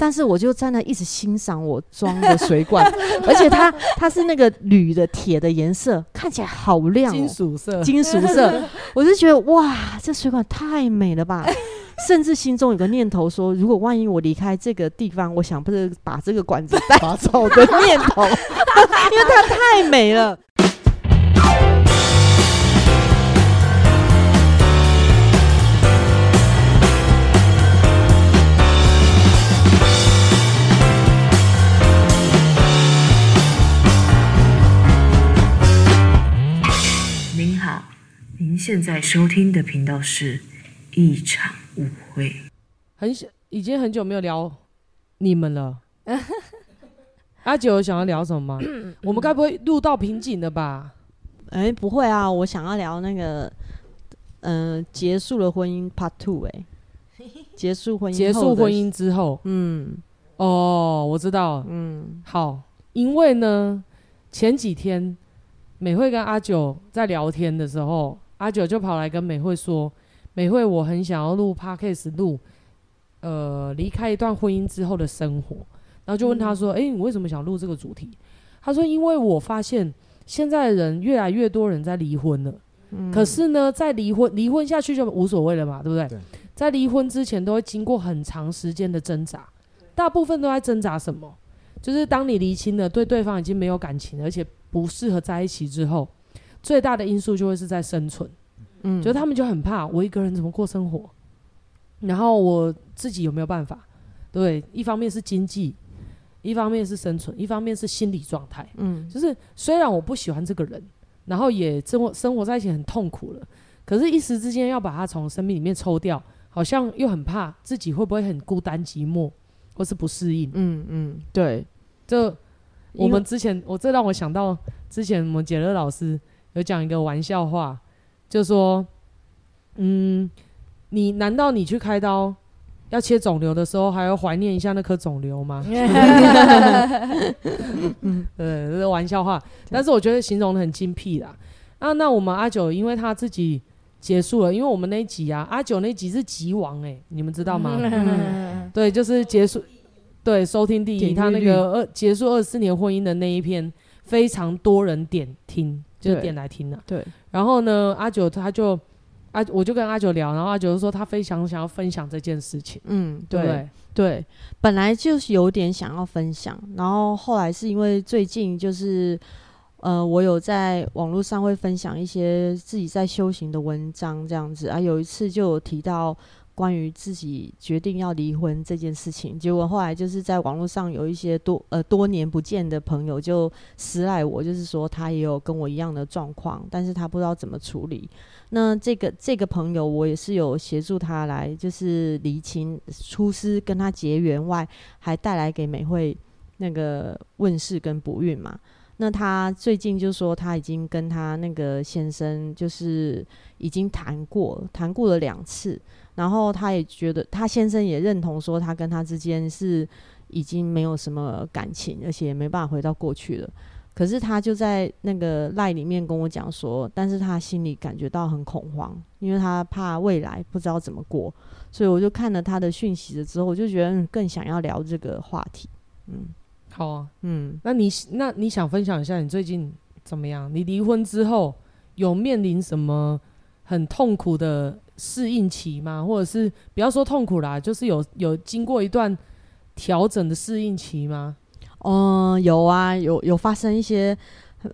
但是我就在那一直欣赏我装的水管，而且它它是那个铝的铁的颜色，看起来好亮，金属色，金属色，我就觉得哇，这水管太美了吧！甚至心中有个念头说，如果万一我离开这个地方，我想不是把这个管子带走的念头，因为它太美了。现在收听的频道是一场误会。很已经很久没有聊你们了。阿九想要聊什么吗？我们该不会录到瓶颈了吧？哎、欸，不会啊，我想要聊那个，嗯、呃，结束了婚姻 Part Two，哎，结束婚姻，结束婚姻之后，嗯，哦，我知道，嗯，好，因为呢，前几天美惠跟阿九在聊天的时候。阿九就跑来跟美惠说：“美惠，我很想要录 Podcast，录呃离开一段婚姻之后的生活。”然后就问他说：“诶、嗯欸，你为什么想录这个主题？”他说：“因为我发现现在的人越来越多人在离婚了，嗯、可是呢，在离婚离婚下去就无所谓了嘛，对不对？对，在离婚之前都会经过很长时间的挣扎，大部分都在挣扎什么？就是当你离清了，对对方已经没有感情了，而且不适合在一起之后。”最大的因素就会是在生存，嗯，就他们就很怕我一个人怎么过生活，然后我自己有没有办法？对，一方面是经济，一方面是生存，一方面是心理状态，嗯，就是虽然我不喜欢这个人，然后也生活生活在一起很痛苦了，可是，一时之间要把他从生命里面抽掉，好像又很怕自己会不会很孤单寂寞，或是不适应，嗯嗯，对，就我们之前，我这让我想到之前我们杰乐老师。有讲一个玩笑话，就说，嗯，你难道你去开刀要切肿瘤的时候，还要怀念一下那颗肿瘤吗？嗯，对，这是玩笑话，但是我觉得形容的很精辟啦。啊，那我们阿九，因为他自己结束了，因为我们那一集啊，阿九那集是集王哎，你们知道吗？嗯、对，就是结束，对，收听第一，他那个二结束二十四年婚姻的那一篇，非常多人点听。就点来听了，对。然后呢，阿九他就阿我就跟阿九聊，然后阿九就说他非常想要分享这件事情。嗯，对对，对，本来就是有点想要分享，然后后来是因为最近就是呃，我有在网络上会分享一些自己在修行的文章这样子啊，有一次就有提到。关于自己决定要离婚这件事情，结果后来就是在网络上有一些多呃多年不见的朋友就私赖我，就是说他也有跟我一样的状况，但是他不知道怎么处理。那这个这个朋友我也是有协助他来就是厘清出师跟他结缘外，还带来给美惠那个问世跟不孕嘛。那他最近就说他已经跟他那个先生就是已经谈过谈过了两次。然后他也觉得，他先生也认同说，他跟他之间是已经没有什么感情，而且也没办法回到过去了。可是他就在那个赖里面跟我讲说，但是他心里感觉到很恐慌，因为他怕未来不知道怎么过。所以我就看了他的讯息了之后，我就觉得更想要聊这个话题。嗯，好啊，嗯，那你那你想分享一下你最近怎么样？你离婚之后有面临什么很痛苦的适应期吗？或者是不要说痛苦啦，就是有有经过一段调整的适应期吗？嗯，有啊，有有发生一些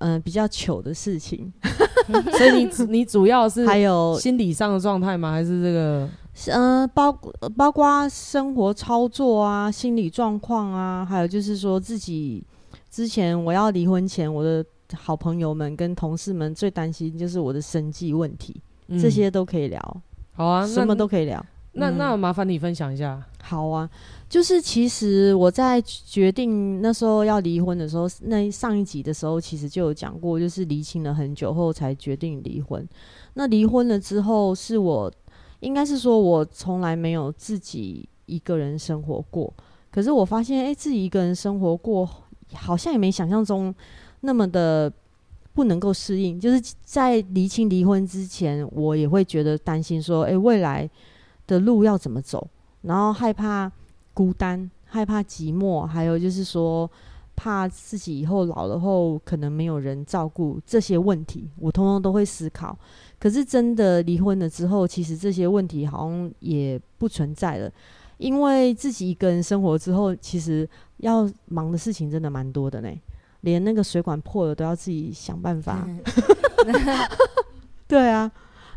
嗯、呃、比较糗的事情，所以你你主要是还有心理上的状态吗？还是这个？嗯、呃，包包括生活操作啊，心理状况啊，还有就是说自己之前我要离婚前，我的好朋友们跟同事们最担心就是我的生计问题，嗯、这些都可以聊。好啊，什么都可以聊。那、嗯、那麻烦你分享一下。好啊，就是其实我在决定那时候要离婚的时候，那上一集的时候其实就有讲过，就是离清了很久后才决定离婚。那离婚了之后，是我应该是说我从来没有自己一个人生活过。可是我发现，哎、欸，自己一个人生活过，好像也没想象中那么的。不能够适应，就是在离清离婚之前，我也会觉得担心，说，诶，未来的路要怎么走，然后害怕孤单，害怕寂寞，还有就是说怕自己以后老了后可能没有人照顾这些问题，我通通都会思考。可是真的离婚了之后，其实这些问题好像也不存在了，因为自己一个人生活之后，其实要忙的事情真的蛮多的呢。连那个水管破了都要自己想办法。嗯、对啊，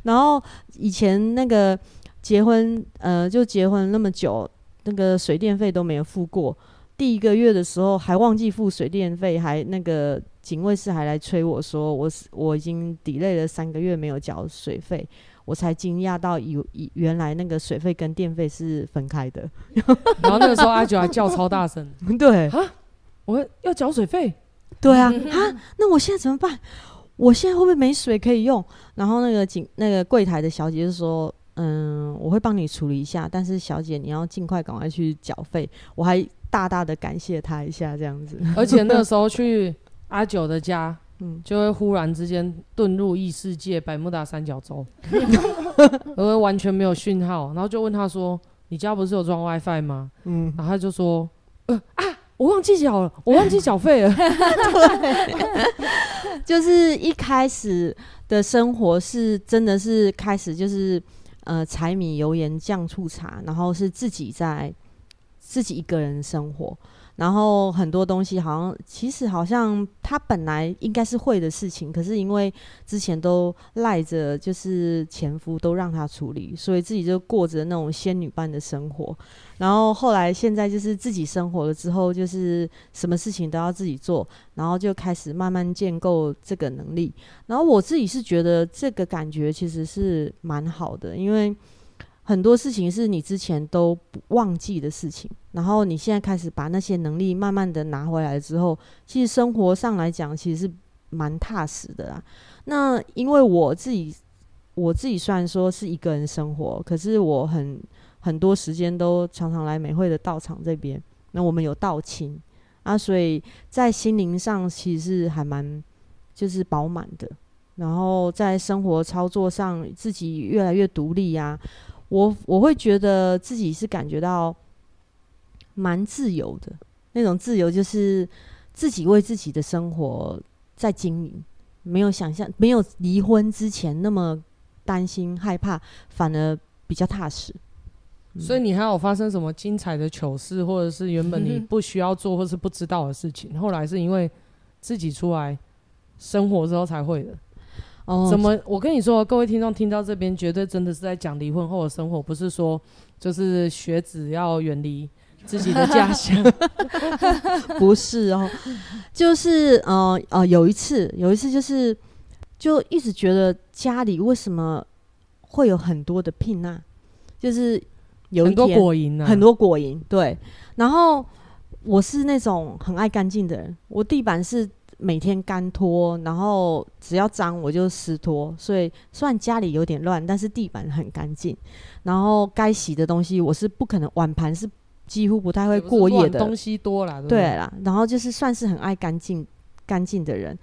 然后以前那个结婚，呃，就结婚那么久，那个水电费都没有付过。第一个月的时候还忘记付水电费，还那个。警卫室还来催我说，我我已经 delay 了三个月没有缴水费，我才惊讶到以以原来那个水费跟电费是分开的。然后那个时候阿九还叫超大声，对啊，我要缴水费，对啊，啊，那我现在怎么办？我现在会不会没水可以用？然后那个警那个柜台的小姐就说，嗯，我会帮你处理一下，但是小姐你要尽快赶快去缴费。我还大大的感谢她一下，这样子。而且那时候去。阿九的家，嗯，就会忽然之间遁入异世界，百慕达三角洲，而完全没有讯号，然后就问他说：“你家不是有装 WiFi 吗？”嗯，然后他就说：“呃啊，我忘记缴了，我忘记缴费了。”对，就是一开始的生活是真的是开始就是呃柴米油盐酱醋茶，然后是自己在自己一个人生活。然后很多东西好像，其实好像他本来应该是会的事情，可是因为之前都赖着，就是前夫都让他处理，所以自己就过着那种仙女般的生活。然后后来现在就是自己生活了之后，就是什么事情都要自己做，然后就开始慢慢建构这个能力。然后我自己是觉得这个感觉其实是蛮好的，因为。很多事情是你之前都忘记的事情，然后你现在开始把那些能力慢慢的拿回来之后，其实生活上来讲其实是蛮踏实的啦。那因为我自己，我自己虽然说是一个人生活，可是我很很多时间都常常来美惠的道场这边。那我们有道亲啊，所以在心灵上其实是还蛮就是饱满的。然后在生活操作上，自己越来越独立呀、啊。我我会觉得自己是感觉到蛮自由的，那种自由就是自己为自己的生活在经营，没有想象没有离婚之前那么担心害怕，反而比较踏实。所以你还有发生什么精彩的糗事，或者是原本你不需要做或是不知道的事情，后来是因为自己出来生活之后才会的？哦，怎么？我跟你说，各位听众听到这边，绝对真的是在讲离婚后的生活，不是说就是学子要远离自己的家乡，不是哦，就是呃呃，有一次，有一次就是就一直觉得家里为什么会有很多的聘啊，就是有很多果蝇啊，很多果蝇，对。然后我是那种很爱干净的人，我地板是。每天干拖，然后只要脏我就湿拖，所以虽然家里有点乱，但是地板很干净。然后该洗的东西我是不可能，碗盘是几乎不太会过夜的。东西多了，对啦。然后就是算是很爱干净、干净的人。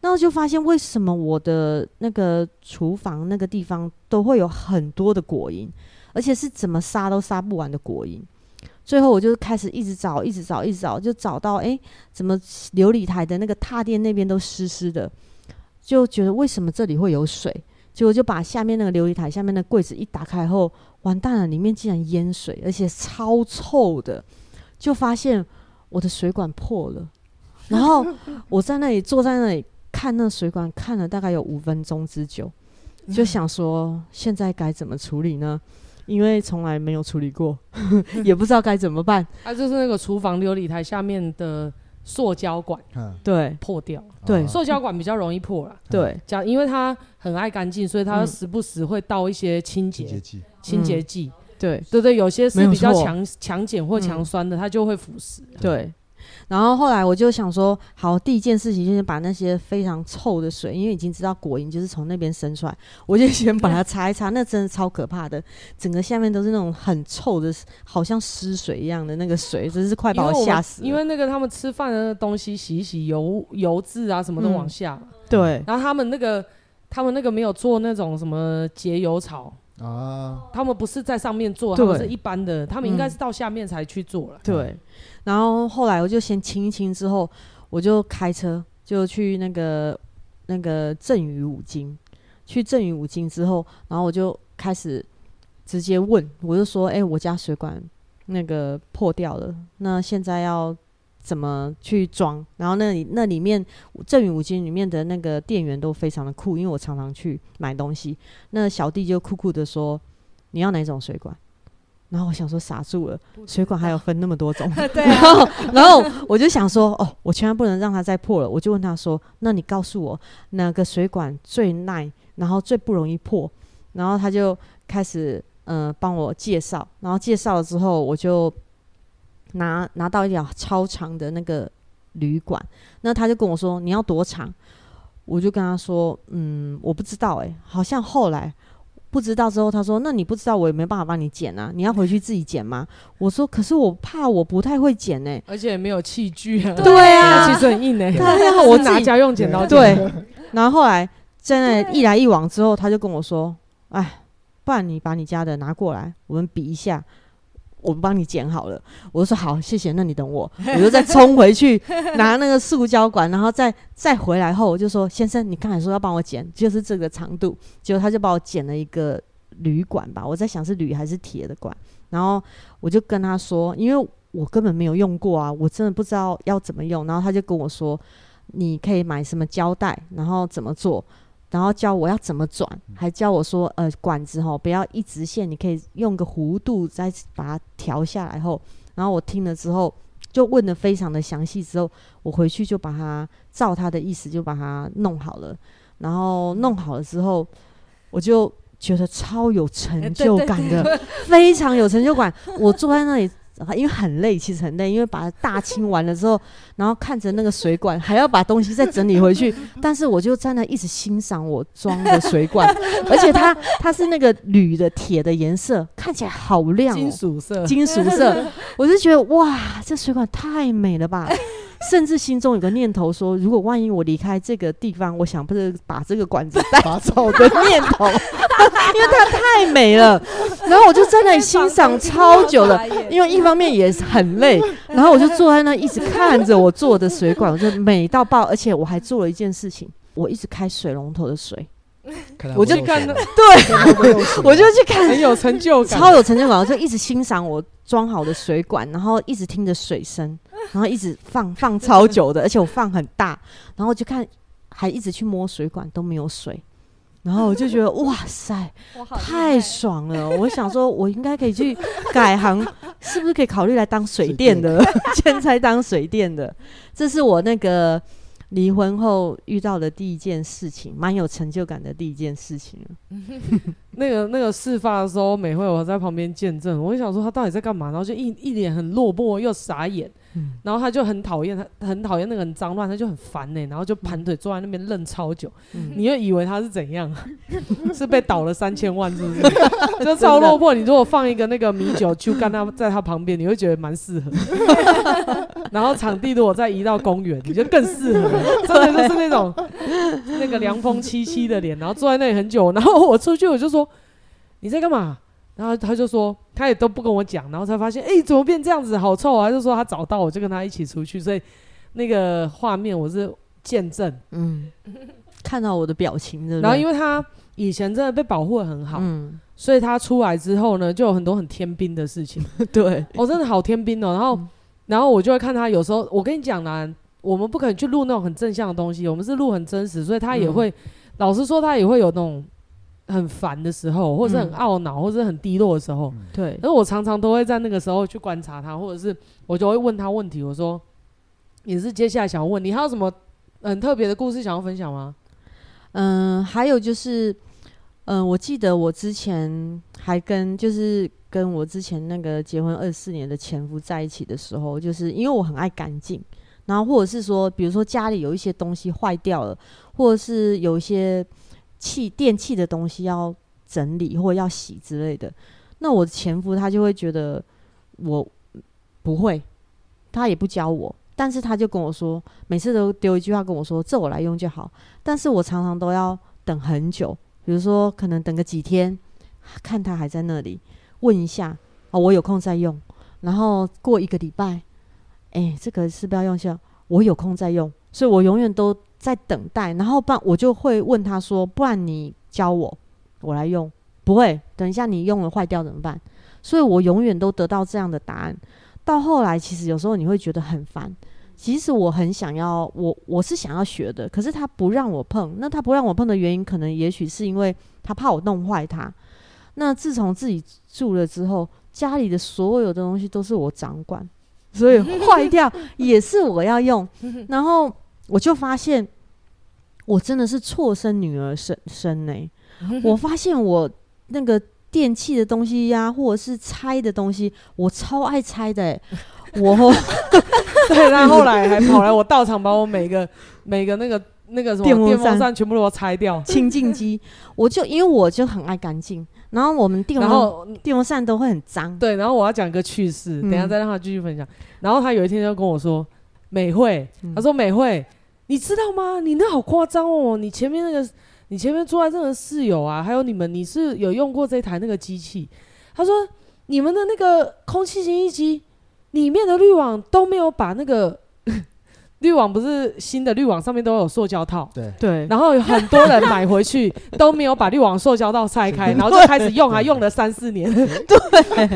然后就发现为什么我的那个厨房那个地方都会有很多的果蝇，而且是怎么杀都杀不完的果蝇。最后我就开始一直找，一直找，一直找，就找到哎、怎么琉璃台的那个踏垫那边都湿湿的，就觉得为什么这里会有水？结果就把下面那个琉璃台下面的柜子一打开后，完蛋了，里面竟然淹水，而且超臭的，就发现我的水管破了。然后我在那里坐在那里看那水管，看了大概有五分钟之久，就想说现在该怎么处理呢？因为从来没有处理过，也不知道该怎么办。它、啊、就是那个厨房琉璃台下面的塑胶管，对，破掉。对，塑胶管比较容易破了。对，讲因为它很爱干净，所以它时不时会倒一些清洁剂。清洁剂，对对对，有些是比较强强碱或强酸的，它就会腐蚀。对。然后后来我就想说，好，第一件事情就是把那些非常臭的水，因为已经知道果蝇就是从那边生出来，我就先把它擦一擦。那真的超可怕的，整个下面都是那种很臭的，好像湿水一样的那个水，真是快把我吓死了。因为那个他们吃饭的东西洗一洗油油渍啊什么都往下嘛。对。然后他们那个他们那个没有做那种什么节油槽。啊，他们不是在上面做，他们是一般的，他们应该是到下面才去做了。对，然后后来我就先清一清，之后我就开车就去那个那个镇宇五金，去镇宇五金之后，然后我就开始直接问，我就说：“哎、欸，我家水管那个破掉了，那现在要？”怎么去装？然后那里那里面镇宇五金里面的那个店员都非常的酷，因为我常常去买东西。那小弟就酷酷的说：“你要哪种水管？”然后我想说傻住了，水管还有分那么多种。对啊。然后然后我就想说：“哦，我千万不能让它再破了。”我就问他说：“那你告诉我哪个水管最耐，然后最不容易破？”然后他就开始嗯帮我介绍。然后介绍了之后，我就。拿拿到一条超长的那个旅馆，那他就跟我说，你要多长？我就跟他说，嗯，我不知道哎、欸，好像后来不知道之后，他说，那你不知道我也没办法帮你剪啊，你要回去自己剪吗？我说，可是我怕我不太会剪呢、欸，而且也没有器具啊。对啊，其实很硬哎、欸。对啊，我拿家用剪刀。对。然后后来真的一来一往之后，他就跟我说，哎，不然你把你家的拿过来，我们比一下。我帮你剪好了，我就说好，谢谢。那你等我，我就再冲回去拿那个塑胶管，然后再再回来后，我就说先生，你刚才说要帮我剪，就是这个长度，结果他就帮我剪了一个铝管吧，我在想是铝还是铁的管，然后我就跟他说，因为我根本没有用过啊，我真的不知道要怎么用，然后他就跟我说，你可以买什么胶带，然后怎么做。然后教我要怎么转，还教我说，呃，管子吼不要一直线，你可以用个弧度再把它调下来后。然后我听了之后，就问的非常的详细。之后我回去就把它照他的意思就把它弄好了。然后弄好了之后，我就觉得超有成就感的，非常有成就感。我坐在那里。因为很累，其实很累，因为把它大清完了之后，然后看着那个水管，还要把东西再整理回去。但是我就在那一直欣赏我装的水管，而且它它是那个铝的铁的颜色，看起来好亮哦，金属色，金属色。我就觉得哇，这水管太美了吧！甚至心中有个念头说，如果万一我离开这个地方，我想不是把这个管子带 走的念头，因为它太美了。然后我就在那里欣赏超久了，因为一方面也是很累，然后我就坐在那一直看着我做的水管，我就美到爆。而且我还做了一件事情，我一直开水龙头的水，我就看到，对，我就去看，很有成就感，超有成就感。我就一直欣赏我装好的水管，然后一直听着水声。然后一直放放超久的，而且我放很大，然后就看，还一直去摸水管都没有水，然后我就觉得哇塞，太爽了！我想说，我应该可以去改行，是不是可以考虑来当水电的？现在当水电的，这是我那个离婚后遇到的第一件事情，蛮有成就感的第一件事情。那个那个事发的时候，美惠我在旁边见证，我就想说他到底在干嘛，然后就一一脸很落寞又傻眼。嗯、然后他就很讨厌，他很讨厌那个很脏乱，他就很烦呢、欸。然后就盘腿坐在那边愣超久，嗯、你又以为他是怎样？是被倒了三千万，是不是？就超落魄。你如果放一个那个米酒去干他在他旁边，你会觉得蛮适合。然后场地如果再移到公园，你就更适合。真的就是那种那个凉风凄凄的脸，然后坐在那里很久。然后我出去，我就说你在干嘛？然后他就说，他也都不跟我讲，然后才发现，哎，怎么变这样子，好臭啊！就说他找到我，就跟他一起出去，所以那个画面我是见证，嗯，看到我的表情的。然后因为他以前真的被保护的很好，嗯，所以他出来之后呢，就有很多很天兵的事情。对，我、哦、真的好天兵哦。然后，嗯、然后我就会看他有时候，我跟你讲啦，我们不可能去录那种很正向的东西，我们是录很真实，所以他也会，嗯、老实说，他也会有那种。很烦的时候，或者是很懊恼，或者是很低落的时候，对。而我常常都会在那个时候去观察他，或者是我就会问他问题。我说：“你是接下来想要问你还有什么很特别的故事想要分享吗？”嗯，还有就是，嗯，我记得我之前还跟就是跟我之前那个结婚二十四年的前夫在一起的时候，就是因为我很爱干净，然后或者是说，比如说家里有一些东西坏掉了，或者是有一些。器电器的东西要整理或要洗之类的，那我前夫他就会觉得我不会，他也不教我，但是他就跟我说，每次都丢一句话跟我说，这我来用就好。但是我常常都要等很久，比如说可能等个几天，看他还在那里，问一下哦，我有空再用。然后过一个礼拜，哎，这个是不要用下，我有空再用。所以我永远都在等待。然后不然我就会问他说：“不然你教我，我来用。”不会，等一下你用了坏掉怎么办？所以我永远都得到这样的答案。到后来，其实有时候你会觉得很烦。其实我很想要，我我是想要学的，可是他不让我碰。那他不让我碰的原因，可能也许是因为他怕我弄坏它。那自从自己住了之后，家里的所有的东西都是我掌管，所以坏掉也是我要用。然后我就发现，我真的是错生女儿生生呢。我发现我那个。电器的东西呀、啊，或者是拆的东西，我超爱拆的、欸。我 对，他后来还跑来我到场，把我每个每个那个那个什么电风扇全部都拆掉。清净机，我就因为我就很爱干净，然后我们电风电风扇都会很脏。对，然后我要讲一个趣事，等一下再让他继续分享。嗯、然后他有一天就跟我说：“美惠，他说美惠，你知道吗？你那好夸张哦，你前面那个。”你前面坐在这个室友啊，还有你们，你是有用过这台那个机器？他说你们的那个空气清新机里面的滤网都没有把那个滤网，不是新的滤网上面都有塑胶套，对对。然后有很多人买回去 都没有把滤网塑胶套拆开，然后就开始用，还用了三四年。对。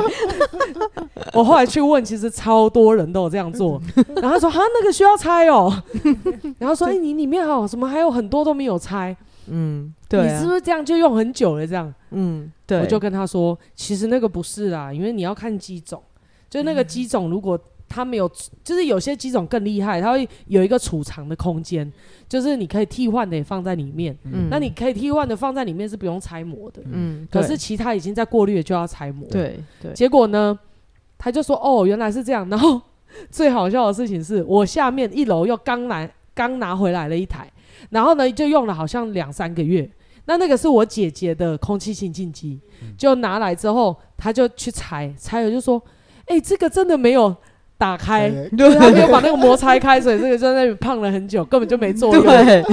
我后来去问，其实超多人都有这样做。然后他说哈，那个需要拆哦。然后说哎、欸，你里面好什么还有很多都没有拆。嗯，对、啊，你是不是这样就用很久了？这样，嗯，对，我就跟他说，其实那个不是啦，因为你要看机种，就那个机种，如果它没有，就是有些机种更厉害，它会有一个储藏的空间，就是你可以替换的也放在里面，嗯，那你可以替换的放在里面是不用拆模的，嗯，可是其他已经在过滤了就要拆模，对对，结果呢，他就说哦，原来是这样，然后最好笑的事情是我下面一楼又刚来刚拿回来了一台。然后呢，就用了好像两三个月。那那个是我姐姐的空气清净机，就拿来之后，他就去拆，拆了就说：“哎、欸，这个真的没有打开，对，他没有把那个膜拆开，所以这个就在那里胖了很久，根本就没作用。对”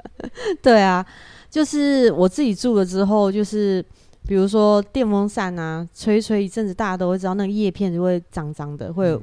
对啊，就是我自己住了之后，就是比如说电风扇啊，吹吹一阵子，大家都会知道那个叶片就会脏脏的，会有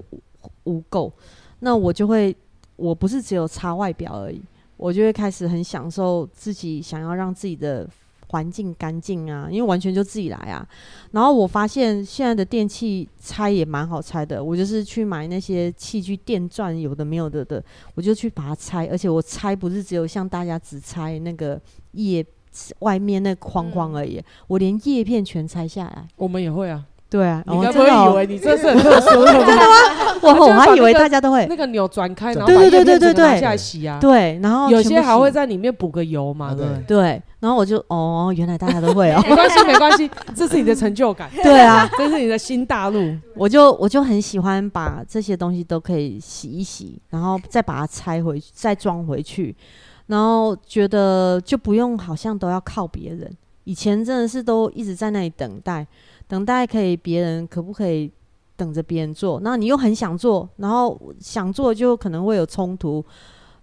污垢。那我就会，我不是只有擦外表而已。我就会开始很享受自己想要让自己的环境干净啊，因为完全就自己来啊。然后我发现现在的电器拆也蛮好拆的，我就是去买那些器具电钻，有的没有的的，我就去把它拆。而且我拆不是只有像大家只拆那个叶外面那框框而已，嗯、我连叶片全拆下来。我们也会啊。对啊，你该不会以为你这是很特殊的？真的吗？我我还以为大家都会那个钮转开，然后把叶片整个拿下来洗啊。对，然后有些还会在里面补个油嘛。对对，然后我就哦，原来大家都会哦。没关系，没关系，这是你的成就感。对啊，这是你的新大陆。我就我就很喜欢把这些东西都可以洗一洗，然后再把它拆回去，再装回去，然后觉得就不用好像都要靠别人。以前真的是都一直在那里等待。等待可以，别人可不可以等着别人做？那你又很想做，然后想做就可能会有冲突，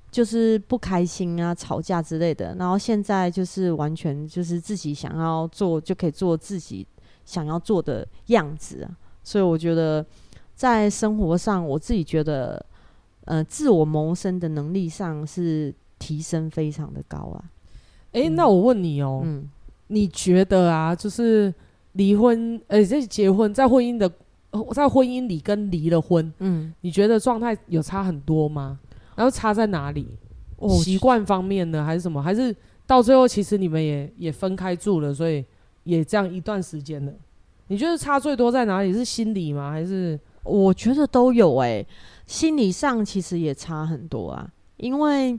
就是不开心啊、吵架之类的。然后现在就是完全就是自己想要做就可以做自己想要做的样子啊。所以我觉得在生活上，我自己觉得，呃，自我谋生的能力上是提升非常的高啊。诶、欸，那我问你哦，嗯，你觉得啊，就是。离婚，呃，这结婚，在婚姻的，在婚姻里跟离了婚，嗯，你觉得状态有差很多吗？然后差在哪里？哦，习惯方面呢，还是什么？还是到最后其实你们也也分开住了，所以也这样一段时间了。你觉得差最多在哪里？是心理吗？还是？我觉得都有哎、欸，心理上其实也差很多啊。因为，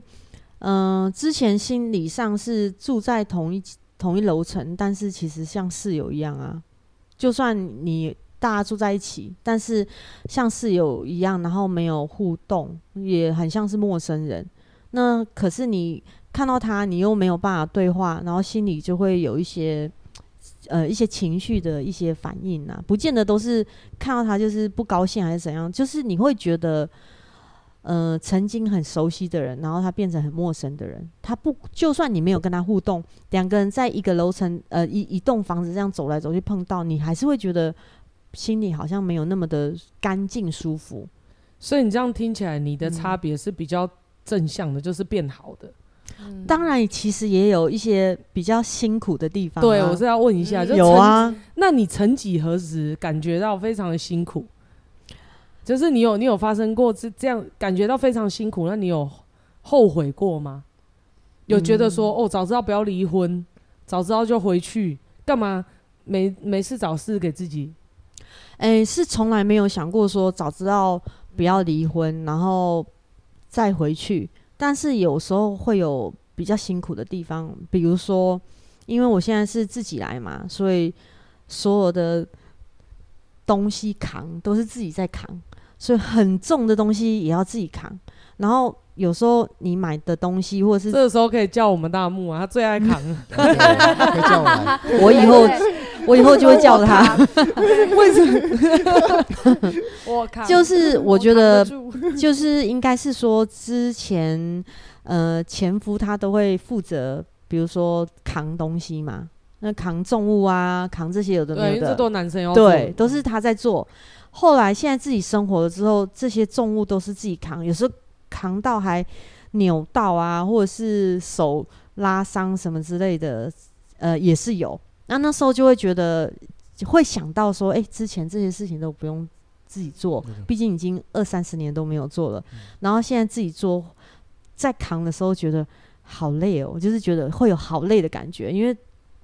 嗯、呃，之前心理上是住在同一。同一楼层，但是其实像室友一样啊。就算你大家住在一起，但是像室友一样，然后没有互动，也很像是陌生人。那可是你看到他，你又没有办法对话，然后心里就会有一些呃一些情绪的一些反应啊。不见得都是看到他就是不高兴还是怎样，就是你会觉得呃，曾经很熟悉的人，然后他变成很陌生的人。他不，就算你没有跟他互动，两个人在一个楼层，呃，一一栋房子这样走来走去碰到，你还是会觉得心里好像没有那么的干净舒服。所以你这样听起来，你的差别是比较正向的，嗯、就是变好的。嗯、当然，其实也有一些比较辛苦的地方、啊。对，我是要问一下，嗯、就有啊？那你曾几何时感觉到非常的辛苦？就是你有你有发生过这这样感觉到非常辛苦，那你有后悔过吗？有觉得说、嗯、哦，早知道不要离婚，早知道就回去，干嘛没没事找事给自己？哎、欸，是从来没有想过说早知道不要离婚，然后再回去。但是有时候会有比较辛苦的地方，比如说，因为我现在是自己来嘛，所以所有的东西扛都是自己在扛。所以很重的东西也要自己扛，然后有时候你买的东西或者是这个时候可以叫我们大木啊，他最爱扛，可以叫我来。我以后 我以后就会叫他。为什么？我扛。就是我觉得，就是应该是说之前呃前夫他都会负责，比如说扛东西嘛，那扛重物啊，扛这些有的没有的，对，这都男生要，对，都是他在做。后来现在自己生活了之后，这些重物都是自己扛，有时候扛到还扭到啊，或者是手拉伤什么之类的，呃，也是有。那那时候就会觉得，会想到说，哎，之前这些事情都不用自己做，毕竟已经二三十年都没有做了。然后现在自己做，在扛的时候觉得好累哦，就是觉得会有好累的感觉，因为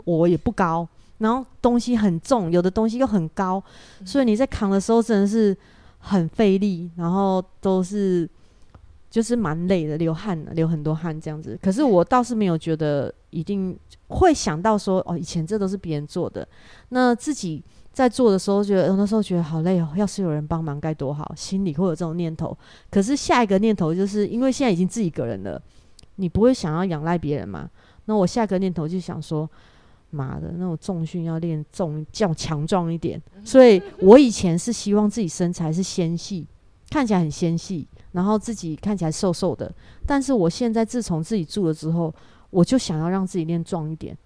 我也不高。然后东西很重，有的东西又很高，所以你在扛的时候真的是很费力，然后都是就是蛮累的，流汗，流很多汗这样子。可是我倒是没有觉得一定会想到说，哦，以前这都是别人做的，那自己在做的时候觉得，有的时候觉得好累哦，要是有人帮忙该多好，心里会有这种念头。可是下一个念头就是因为现在已经自己一个人了，你不会想要仰赖别人嘛？那我下一个念头就想说。妈的，那种重训要练重，较强壮一点。所以我以前是希望自己身材是纤细，看起来很纤细，然后自己看起来瘦瘦的。但是我现在自从自己住了之后，我就想要让自己练壮一点，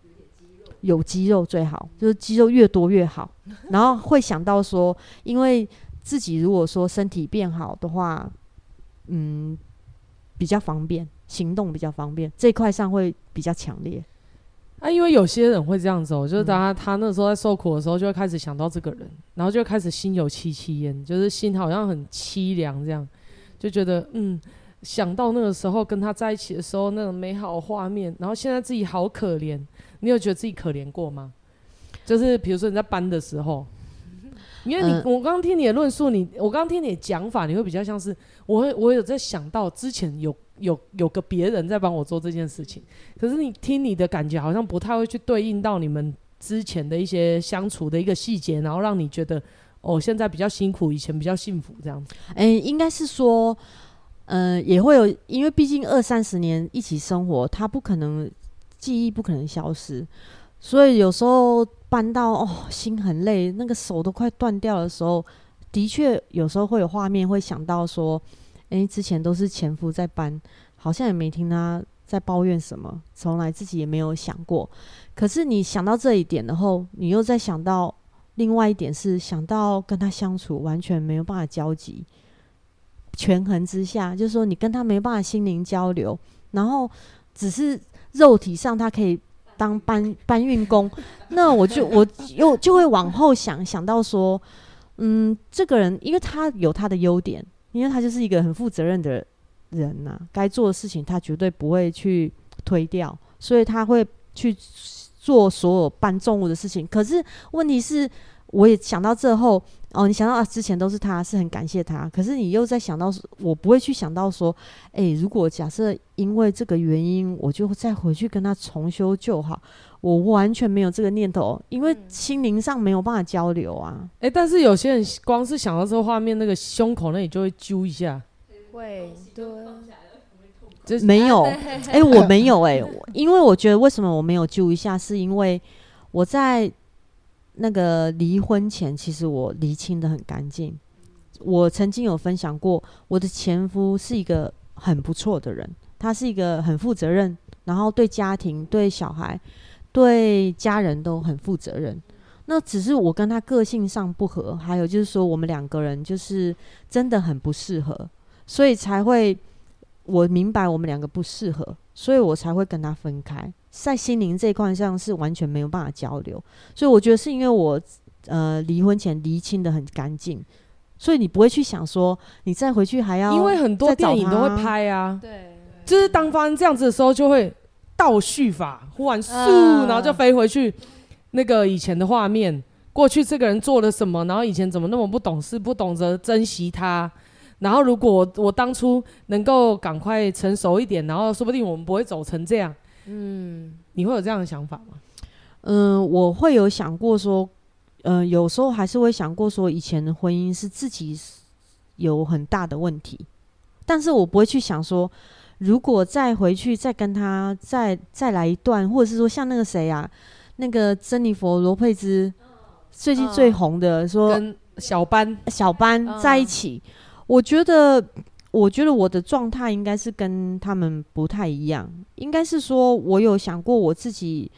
有肌肉最好，就是肌肉越多越好。然后会想到说，因为自己如果说身体变好的话，嗯，比较方便，行动比较方便，这块上会比较强烈。啊，因为有些人会这样子哦，就是当他他那时候在受苦的时候，就会开始想到这个人，然后就开始心有戚戚焉，就是心好像很凄凉这样，就觉得嗯，想到那个时候跟他在一起的时候那种美好画面，然后现在自己好可怜，你有觉得自己可怜过吗？就是比如说你在搬的时候，因为你我刚刚听你的论述，你我刚刚听你的讲法，你会比较像是我会我有在想到之前有。有有个别人在帮我做这件事情，可是你听你的感觉好像不太会去对应到你们之前的一些相处的一个细节，然后让你觉得哦，现在比较辛苦，以前比较幸福这样子。哎、欸，应该是说，嗯、呃，也会有，因为毕竟二三十年一起生活，他不可能记忆不可能消失，所以有时候搬到哦，心很累，那个手都快断掉的时候，的确有时候会有画面会想到说。诶，之前都是前夫在搬，好像也没听他在抱怨什么，从来自己也没有想过。可是你想到这一点然后，你又在想到另外一点是想到跟他相处完全没有办法交集，权衡之下，就是说你跟他没办法心灵交流，然后只是肉体上他可以当搬搬运工，那我就我又就会往后想想到说，嗯，这个人因为他有他的优点。因为他就是一个很负责任的人呐、该做的事情他绝对不会去推掉，所以他会去做所有搬重物的事情。可是问题是，我也想到这后哦，你想到啊，之前都是他，是很感谢他。可是你又在想到，我不会去想到说，哎，如果假设因为这个原因，我就再回去跟他重修旧好。我完全没有这个念头，因为心灵上没有办法交流啊。哎、欸，但是有些人光是想到这个画面，那个胸口那里就会揪一下。会，对，就没有。哎、欸，我没有哎、欸，因为我觉得为什么我没有揪一下，是因为我在那个离婚前，其实我离清的很干净。我曾经有分享过，我的前夫是一个很不错的人，他是一个很负责任，然后对家庭、对小孩、对家人都很负责任。那只是我跟他个性上不合，还有就是说我们两个人就是真的很不适合，所以才会我明白我们两个不适合，所以我才会跟他分开。在心灵这一块上是完全没有办法交流，所以我觉得是因为我呃离婚前厘清的很干净，所以你不会去想说你再回去还要，因为很多电影都会拍啊，对，就是当发生这样子的时候就会倒叙法，忽然嗖，然后就飞回去。那个以前的画面，过去这个人做了什么，然后以前怎么那么不懂事，不懂得珍惜他，然后如果我，当初能够赶快成熟一点，然后说不定我们不会走成这样。嗯，你会有这样的想法吗？嗯，我会有想过说，呃，有时候还是会想过说，以前的婚姻是自己有很大的问题，但是我不会去想说，如果再回去再跟他再再来一段，或者是说像那个谁啊。那个珍妮佛罗佩兹最近最红的说跟小班。小班在一起，我觉得我觉得我的状态应该是跟他们不太一样，应该是说我有想过我自己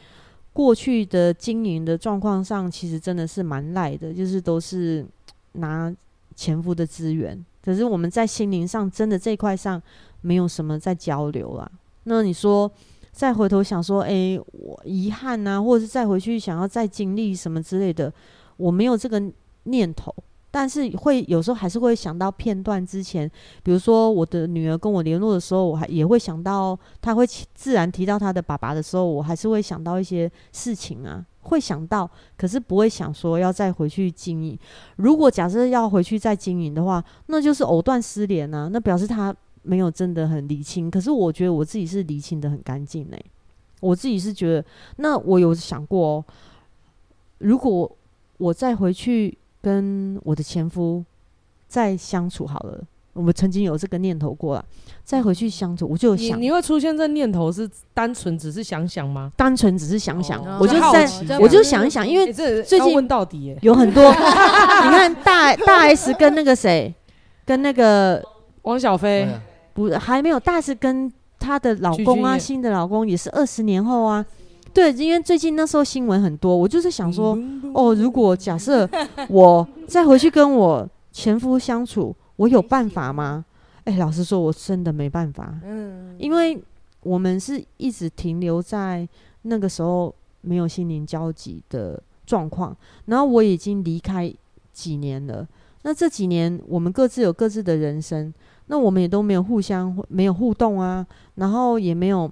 过去的经营的状况上，其实真的是蛮赖的，就是都是拿前夫的资源，可是我们在心灵上真的这块上没有什么在交流啊。那你说？再回头想说，哎、我遗憾呐、啊，或者是再回去想要再经历什么之类的，我没有这个念头，但是会有时候还是会想到片段之前，比如说我的女儿跟我联络的时候，我还也会想到，她会自然提到她的爸爸的时候，我还是会想到一些事情啊，会想到，可是不会想说要再回去经营。如果假设要回去再经营的话，那就是藕断丝连啊，那表示他。没有真的很理清，可是我觉得我自己是理清的很干净嘞。我自己是觉得，那我有想过哦，如果我再回去跟我的前夫再相处好了，我们曾经有这个念头过了，再回去相处，我就想你，你会出现这念头是单纯只是想想吗？单纯只是想想，哦、我就在，我就想一想，因为最近问到底有很多，你看大大 S 跟那个谁，跟那个汪小菲。不，还没有。大 S 跟她的老公啊，新的老公也是二十年后啊。对，因为最近那时候新闻很多，我就是想说，哦，如果假设我再回去跟我前夫相处，我有办法吗？哎，老实说，我真的没办法。嗯，因为我们是一直停留在那个时候没有心灵交集的状况，然后我已经离开几年了。那这几年我们各自有各自的人生。那我们也都没有互相没有互动啊，然后也没有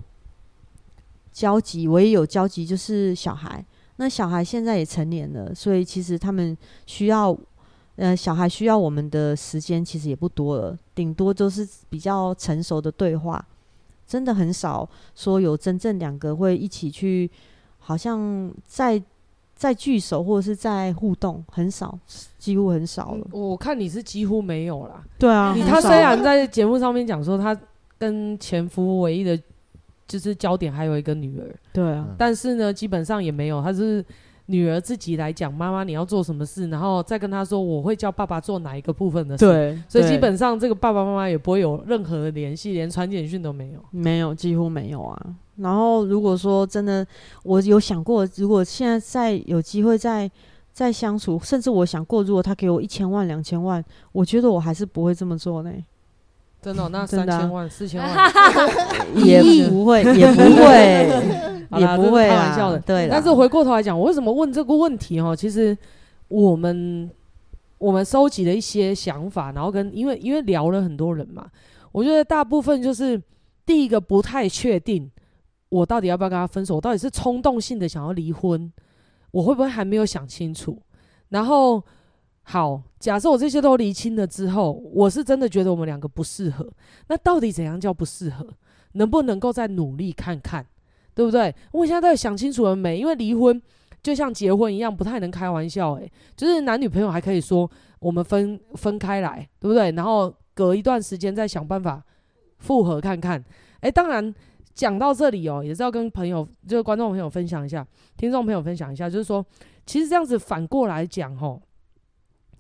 交集。唯一有交集就是小孩。那小孩现在也成年了，所以其实他们需要，呃，小孩需要我们的时间其实也不多了，顶多都是比较成熟的对话，真的很少说有真正两个会一起去，好像在。在聚首或者是在互动很少，几乎很少了。我看你是几乎没有啦。对啊，你他虽然在节目上面讲说他跟前夫唯一的，就是焦点还有一个女儿。对啊，但是呢，基本上也没有，他是女儿自己来讲，妈妈你要做什么事，然后再跟他说我会叫爸爸做哪一个部分的事。对，所以基本上这个爸爸妈妈也不会有任何的联系，连传简讯都没有。没有，几乎没有啊。然后，如果说真的，我有想过，如果现在再有机会再再相处，甚至我想过，如果他给我一千万、两千万，我觉得我还是不会这么做呢。真的、哦？那三千万、四千万 也不会，也不会，也不会，开玩笑的。对。但是回过头来讲，我为什么问这个问题？哦，其实我们我们收集了一些想法，然后跟因为因为聊了很多人嘛，我觉得大部分就是第一个不太确定。我到底要不要跟他分手？我到底是冲动性的想要离婚，我会不会还没有想清楚？然后，好，假设我这些都厘清了之后，我是真的觉得我们两个不适合。那到底怎样叫不适合？能不能够再努力看看，对不对？我现在到底想清楚了没？因为离婚就像结婚一样，不太能开玩笑。诶，就是男女朋友还可以说我们分分开来，对不对？然后隔一段时间再想办法复合看看。诶，当然。讲到这里哦，也是要跟朋友，就是观众朋友分享一下，听众朋友分享一下，就是说，其实这样子反过来讲吼，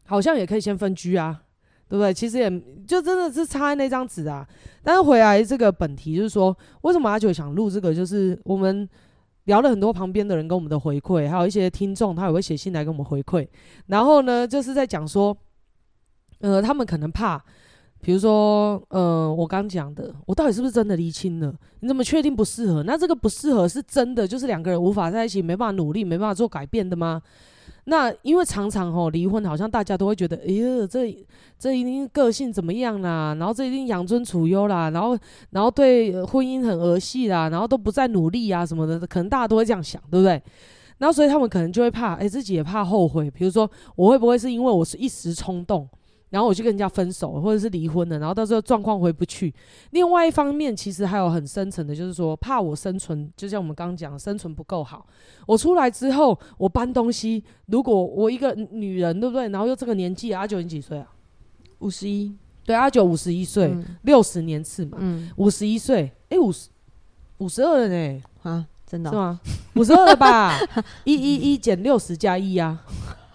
好像也可以先分居啊，对不对？其实也就真的是差那张纸啊。但是回来这个本题就是说，为什么阿九想录这个？就是我们聊了很多旁边的人跟我们的回馈，还有一些听众他也会写信来跟我们回馈。然后呢，就是在讲说，呃，他们可能怕。比如说，呃，我刚讲的，我到底是不是真的离亲了？你怎么确定不适合？那这个不适合是真的，就是两个人无法在一起，没办法努力，没办法做改变的吗？那因为常常吼离婚，好像大家都会觉得，哎呀，这这一定个性怎么样啦？然后这一定养尊处优啦，然后然后对婚姻很儿戏啦，然后都不再努力啊什么的，可能大家都会这样想，对不对？然后所以他们可能就会怕，哎，自己也怕后悔。比如说，我会不会是因为我是一时冲动？然后我就跟人家分手，或者是离婚了，然后到时候状况回不去。另外一方面，其实还有很深层的，就是说怕我生存，就像我们刚刚讲，生存不够好。我出来之后，我搬东西，如果我一个女人，对不对？然后又这个年纪，阿九你几岁啊？五十一。对，阿九五十一岁，六十、嗯、年次嘛。嗯。五十一岁，哎，五十，五十二了呢？啊，真的、哦？是吗？五十二了吧？一一一减六十加一啊。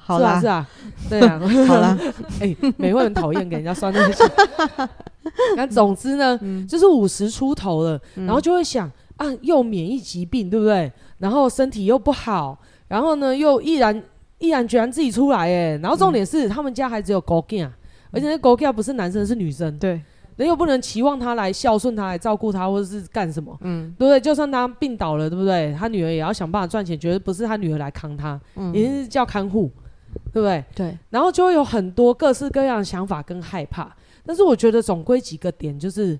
好啦。是啊，是啊，对啊，好啦，哎、欸，美会很讨厌给人家算那些。那总之呢，嗯、就是五十出头了，嗯、然后就会想啊，又免疫疾病，对不对？然后身体又不好，然后呢，又毅然毅然决然自己出来，哎，然后重点是、嗯、他们家还只有狗囝，而且那狗囝不是男生是女生，对，人又不能期望他来孝顺他，来照顾他，或者是干什么，嗯，对不对？就算他病倒了，对不对？他女儿也要想办法赚钱，绝对不是他女儿来扛他，嗯，一定是叫看护。对不对？对，然后就会有很多各式各样的想法跟害怕，但是我觉得总归几个点，就是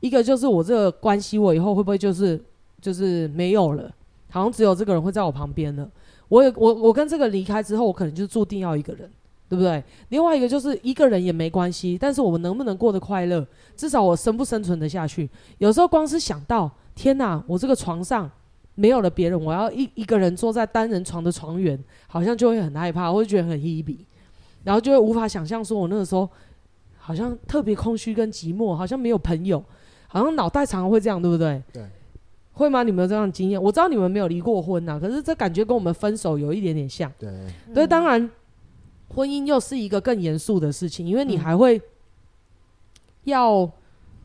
一个就是我这个关系，我以后会不会就是就是没有了？好像只有这个人会在我旁边了。我也我我跟这个离开之后，我可能就注定要一个人，对不对？另外一个就是一个人也没关系，但是我们能不能过得快乐？至少我生不生存得下去？有时候光是想到天哪，我这个床上。没有了别人，我要一一个人坐在单人床的床缘，好像就会很害怕，我会觉得很稀奇，然后就会无法想象说，我那个时候好像特别空虚跟寂寞，好像没有朋友，好像脑袋常常会这样，对不对？对，会吗？你们有这样的经验？我知道你们没有离过婚呐，可是这感觉跟我们分手有一点点像。对，所以，当然，婚姻又是一个更严肃的事情，因为你还会要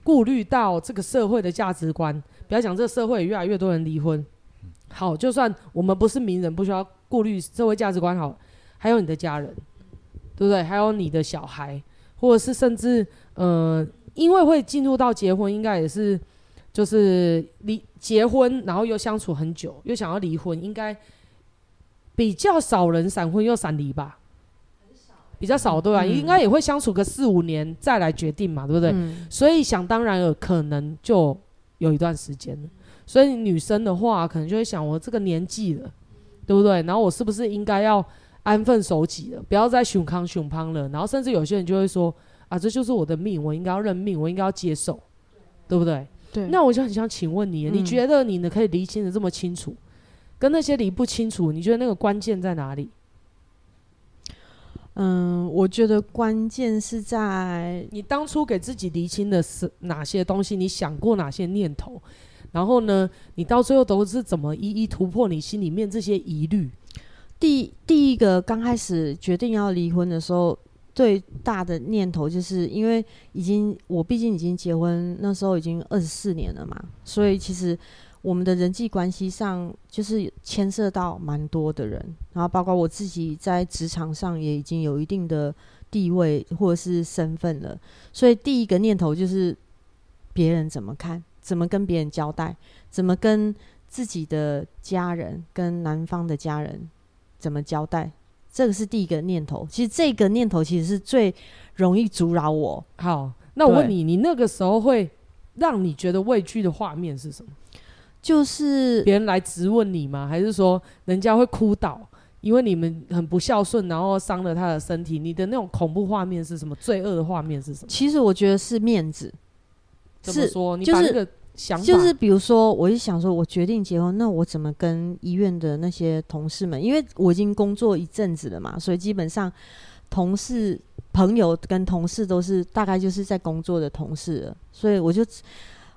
顾虑到这个社会的价值观，不要讲这个社会越来越多人离婚。好，就算我们不是名人，不需要顾虑社会价值观。好，还有你的家人，对不对？还有你的小孩，或者是甚至，呃，因为会进入到结婚，应该也是，就是离结婚，然后又相处很久，又想要离婚，应该比较少人闪婚又闪离吧？比较少，对吧？嗯、应该也会相处个四五年再来决定嘛，对不对？嗯、所以想当然了，可能就有一段时间了。所以女生的话，可能就会想，我这个年纪了，对不对？然后我是不是应该要安分守己了，不要再熊康熊胖了？然后甚至有些人就会说，啊，这就是我的命，我应该要认命，我应该要接受，对不对？对。那我就很想请问你，嗯、你觉得你呢可以厘清的这么清楚，跟那些理不清楚，你觉得那个关键在哪里？嗯，我觉得关键是在你当初给自己厘清的是哪些东西，你想过哪些念头？然后呢，你到最后都是怎么一一突破你心里面这些疑虑？第第一个刚开始决定要离婚的时候，最大的念头就是因为已经我毕竟已经结婚，那时候已经二十四年了嘛，所以其实我们的人际关系上就是牵涉到蛮多的人，然后包括我自己在职场上也已经有一定的地位或者是身份了，所以第一个念头就是别人怎么看。怎么跟别人交代？怎么跟自己的家人、跟男方的家人怎么交代？这个是第一个念头。其实这个念头其实是最容易阻扰我。好，那我问你，你那个时候会让你觉得畏惧的画面是什么？就是别人来质问你吗？还是说人家会哭倒，因为你们很不孝顺，然后伤了他的身体？你的那种恐怖画面是什么？罪恶的画面是什么？其实我觉得是面子。怎么说？是你把那个就是比如说，我就想说，我决定结婚，那我怎么跟医院的那些同事们？因为我已经工作一阵子了嘛，所以基本上同事、朋友跟同事都是大概就是在工作的同事了，所以我就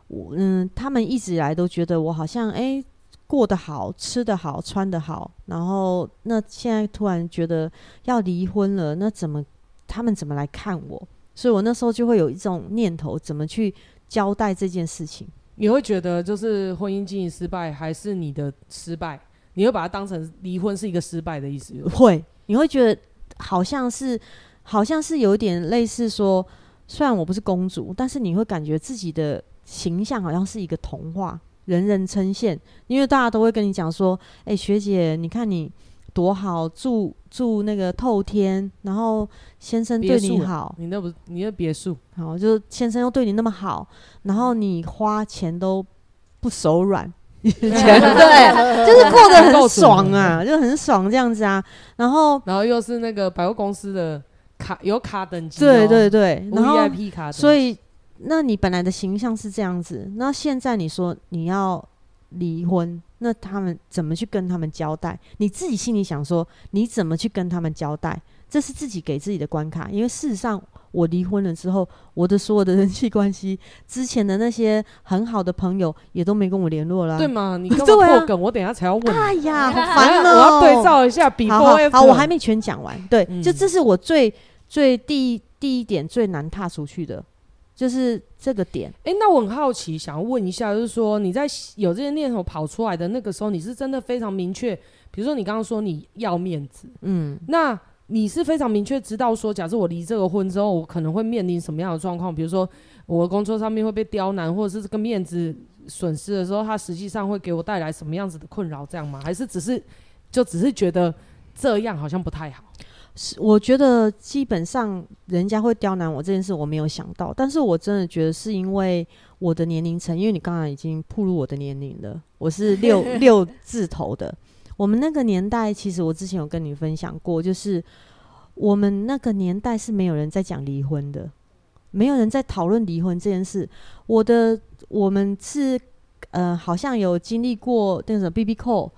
我嗯，他们一直以来都觉得我好像哎、过得好，吃得好，穿得好，然后那现在突然觉得要离婚了，那怎么他们怎么来看我？所以我那时候就会有一种念头，怎么去交代这件事情？你会觉得就是婚姻经营失败，还是你的失败？你会把它当成离婚是一个失败的意思？会，你会觉得好像是，好像是有点类似说，虽然我不是公主，但是你会感觉自己的形象好像是一个童话，人人称羡，因为大家都会跟你讲说，哎、学姐，你看你。多好，住住那个透天，然后先生对你好，你那不你那别墅，好，就是先生又对你那么好，然后你花钱都不手软，对，就是过得很爽啊，就很爽这样子啊，然后然后又是那个百货公司的卡有卡等级，对对对，然后 VIP 卡，所以那你本来的形象是这样子，那现在你说你要离婚。那他们怎么去跟他们交代？你自己心里想说，你怎么去跟他们交代？这是自己给自己的关卡。因为事实上，我离婚了之后，我的所有的人际关系，之前的那些很好的朋友也都没跟我联络了，对吗？你跟我 破梗，我等下才要问。哎呀，好烦哦！我要对照一下比。好好，好，我还没全讲完。对，嗯、就这是我最最第一第一点最难踏出去的。就是这个点，哎、欸，那我很好奇，想要问一下，就是说你在有这些念头跑出来的那个时候，你是真的非常明确，比如说你刚刚说你要面子，嗯，那你是非常明确知道说，假设我离这个婚之后，我可能会面临什么样的状况？比如说我的工作上面会被刁难，或者是这个面子损失的时候，它实际上会给我带来什么样子的困扰？这样吗？还是只是就只是觉得这样好像不太好？是，我觉得基本上人家会刁难我这件事我没有想到，但是我真的觉得是因为我的年龄层，因为你刚刚已经步入我的年龄了，我是六 六字头的。我们那个年代，其实我之前有跟你分享过，就是我们那个年代是没有人在讲离婚的，没有人在讨论离婚这件事。我的我们是呃，好像有经历过那个 BB Call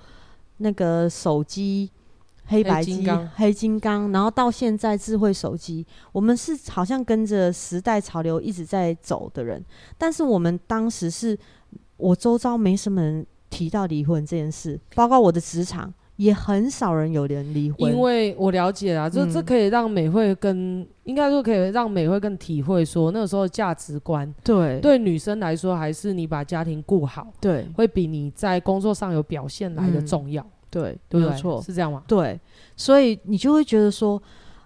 那个手机。黑白机、黑金刚，然后到现在智慧手机，我们是好像跟着时代潮流一直在走的人。但是我们当时是，我周遭没什么人提到离婚这件事，包括我的职场也很少人有人离婚。因为我了解啊，这、嗯、这可以让美会更，应该说可以让美惠更体会说那个时候的价值观。对，对女生来说，还是你把家庭顾好，对，会比你在工作上有表现来的重要。嗯对，对，没有错，是这样吗？对，所以你就会觉得说，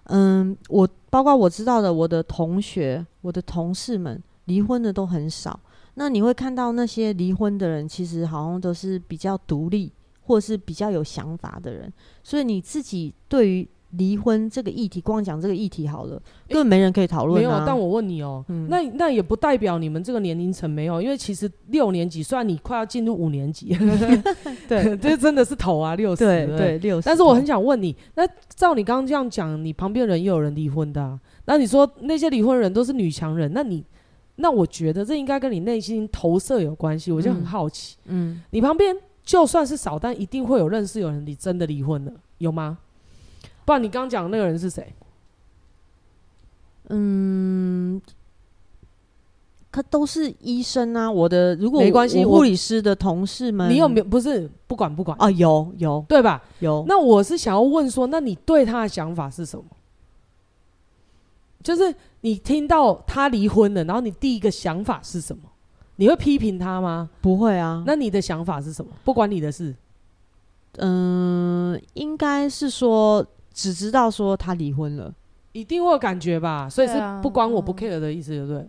嗯，我包括我知道的，我的同学、我的同事们离婚的都很少。那你会看到那些离婚的人，其实好像都是比较独立，或是比较有想法的人。所以你自己对于。离婚这个议题，光讲这个议题好了，根本没人可以讨论、啊。欸。没有，但我问你哦、喔嗯，那那也不代表你们这个年龄层没有，因为其实六年级，虽然你快要进入五年级，对，这真的是头啊，六十，对对六十。但是我很想问你，那照你刚刚这样讲，你旁边人也有人离婚的、啊，那你说那些离婚人都是女强人，那你那我觉得这应该跟你内心投射有关系，我就很好奇，嗯，嗯你旁边就算是少，但一定会有认识有人你真的离婚了，有吗？不然你刚讲的那个人是谁？嗯，可都是医生啊。我的如果没关系，护理师的同事们，你有没有？不是，不管不管啊，有有对吧？有。那我是想要问说，那你对他的想法是什么？就是你听到他离婚了，然后你第一个想法是什么？你会批评他吗？不会啊。那你的想法是什么？不管你的事。嗯，应该是说。只知道说他离婚了，一定会有感觉吧？所以是不关我不 care 的意思，对不对？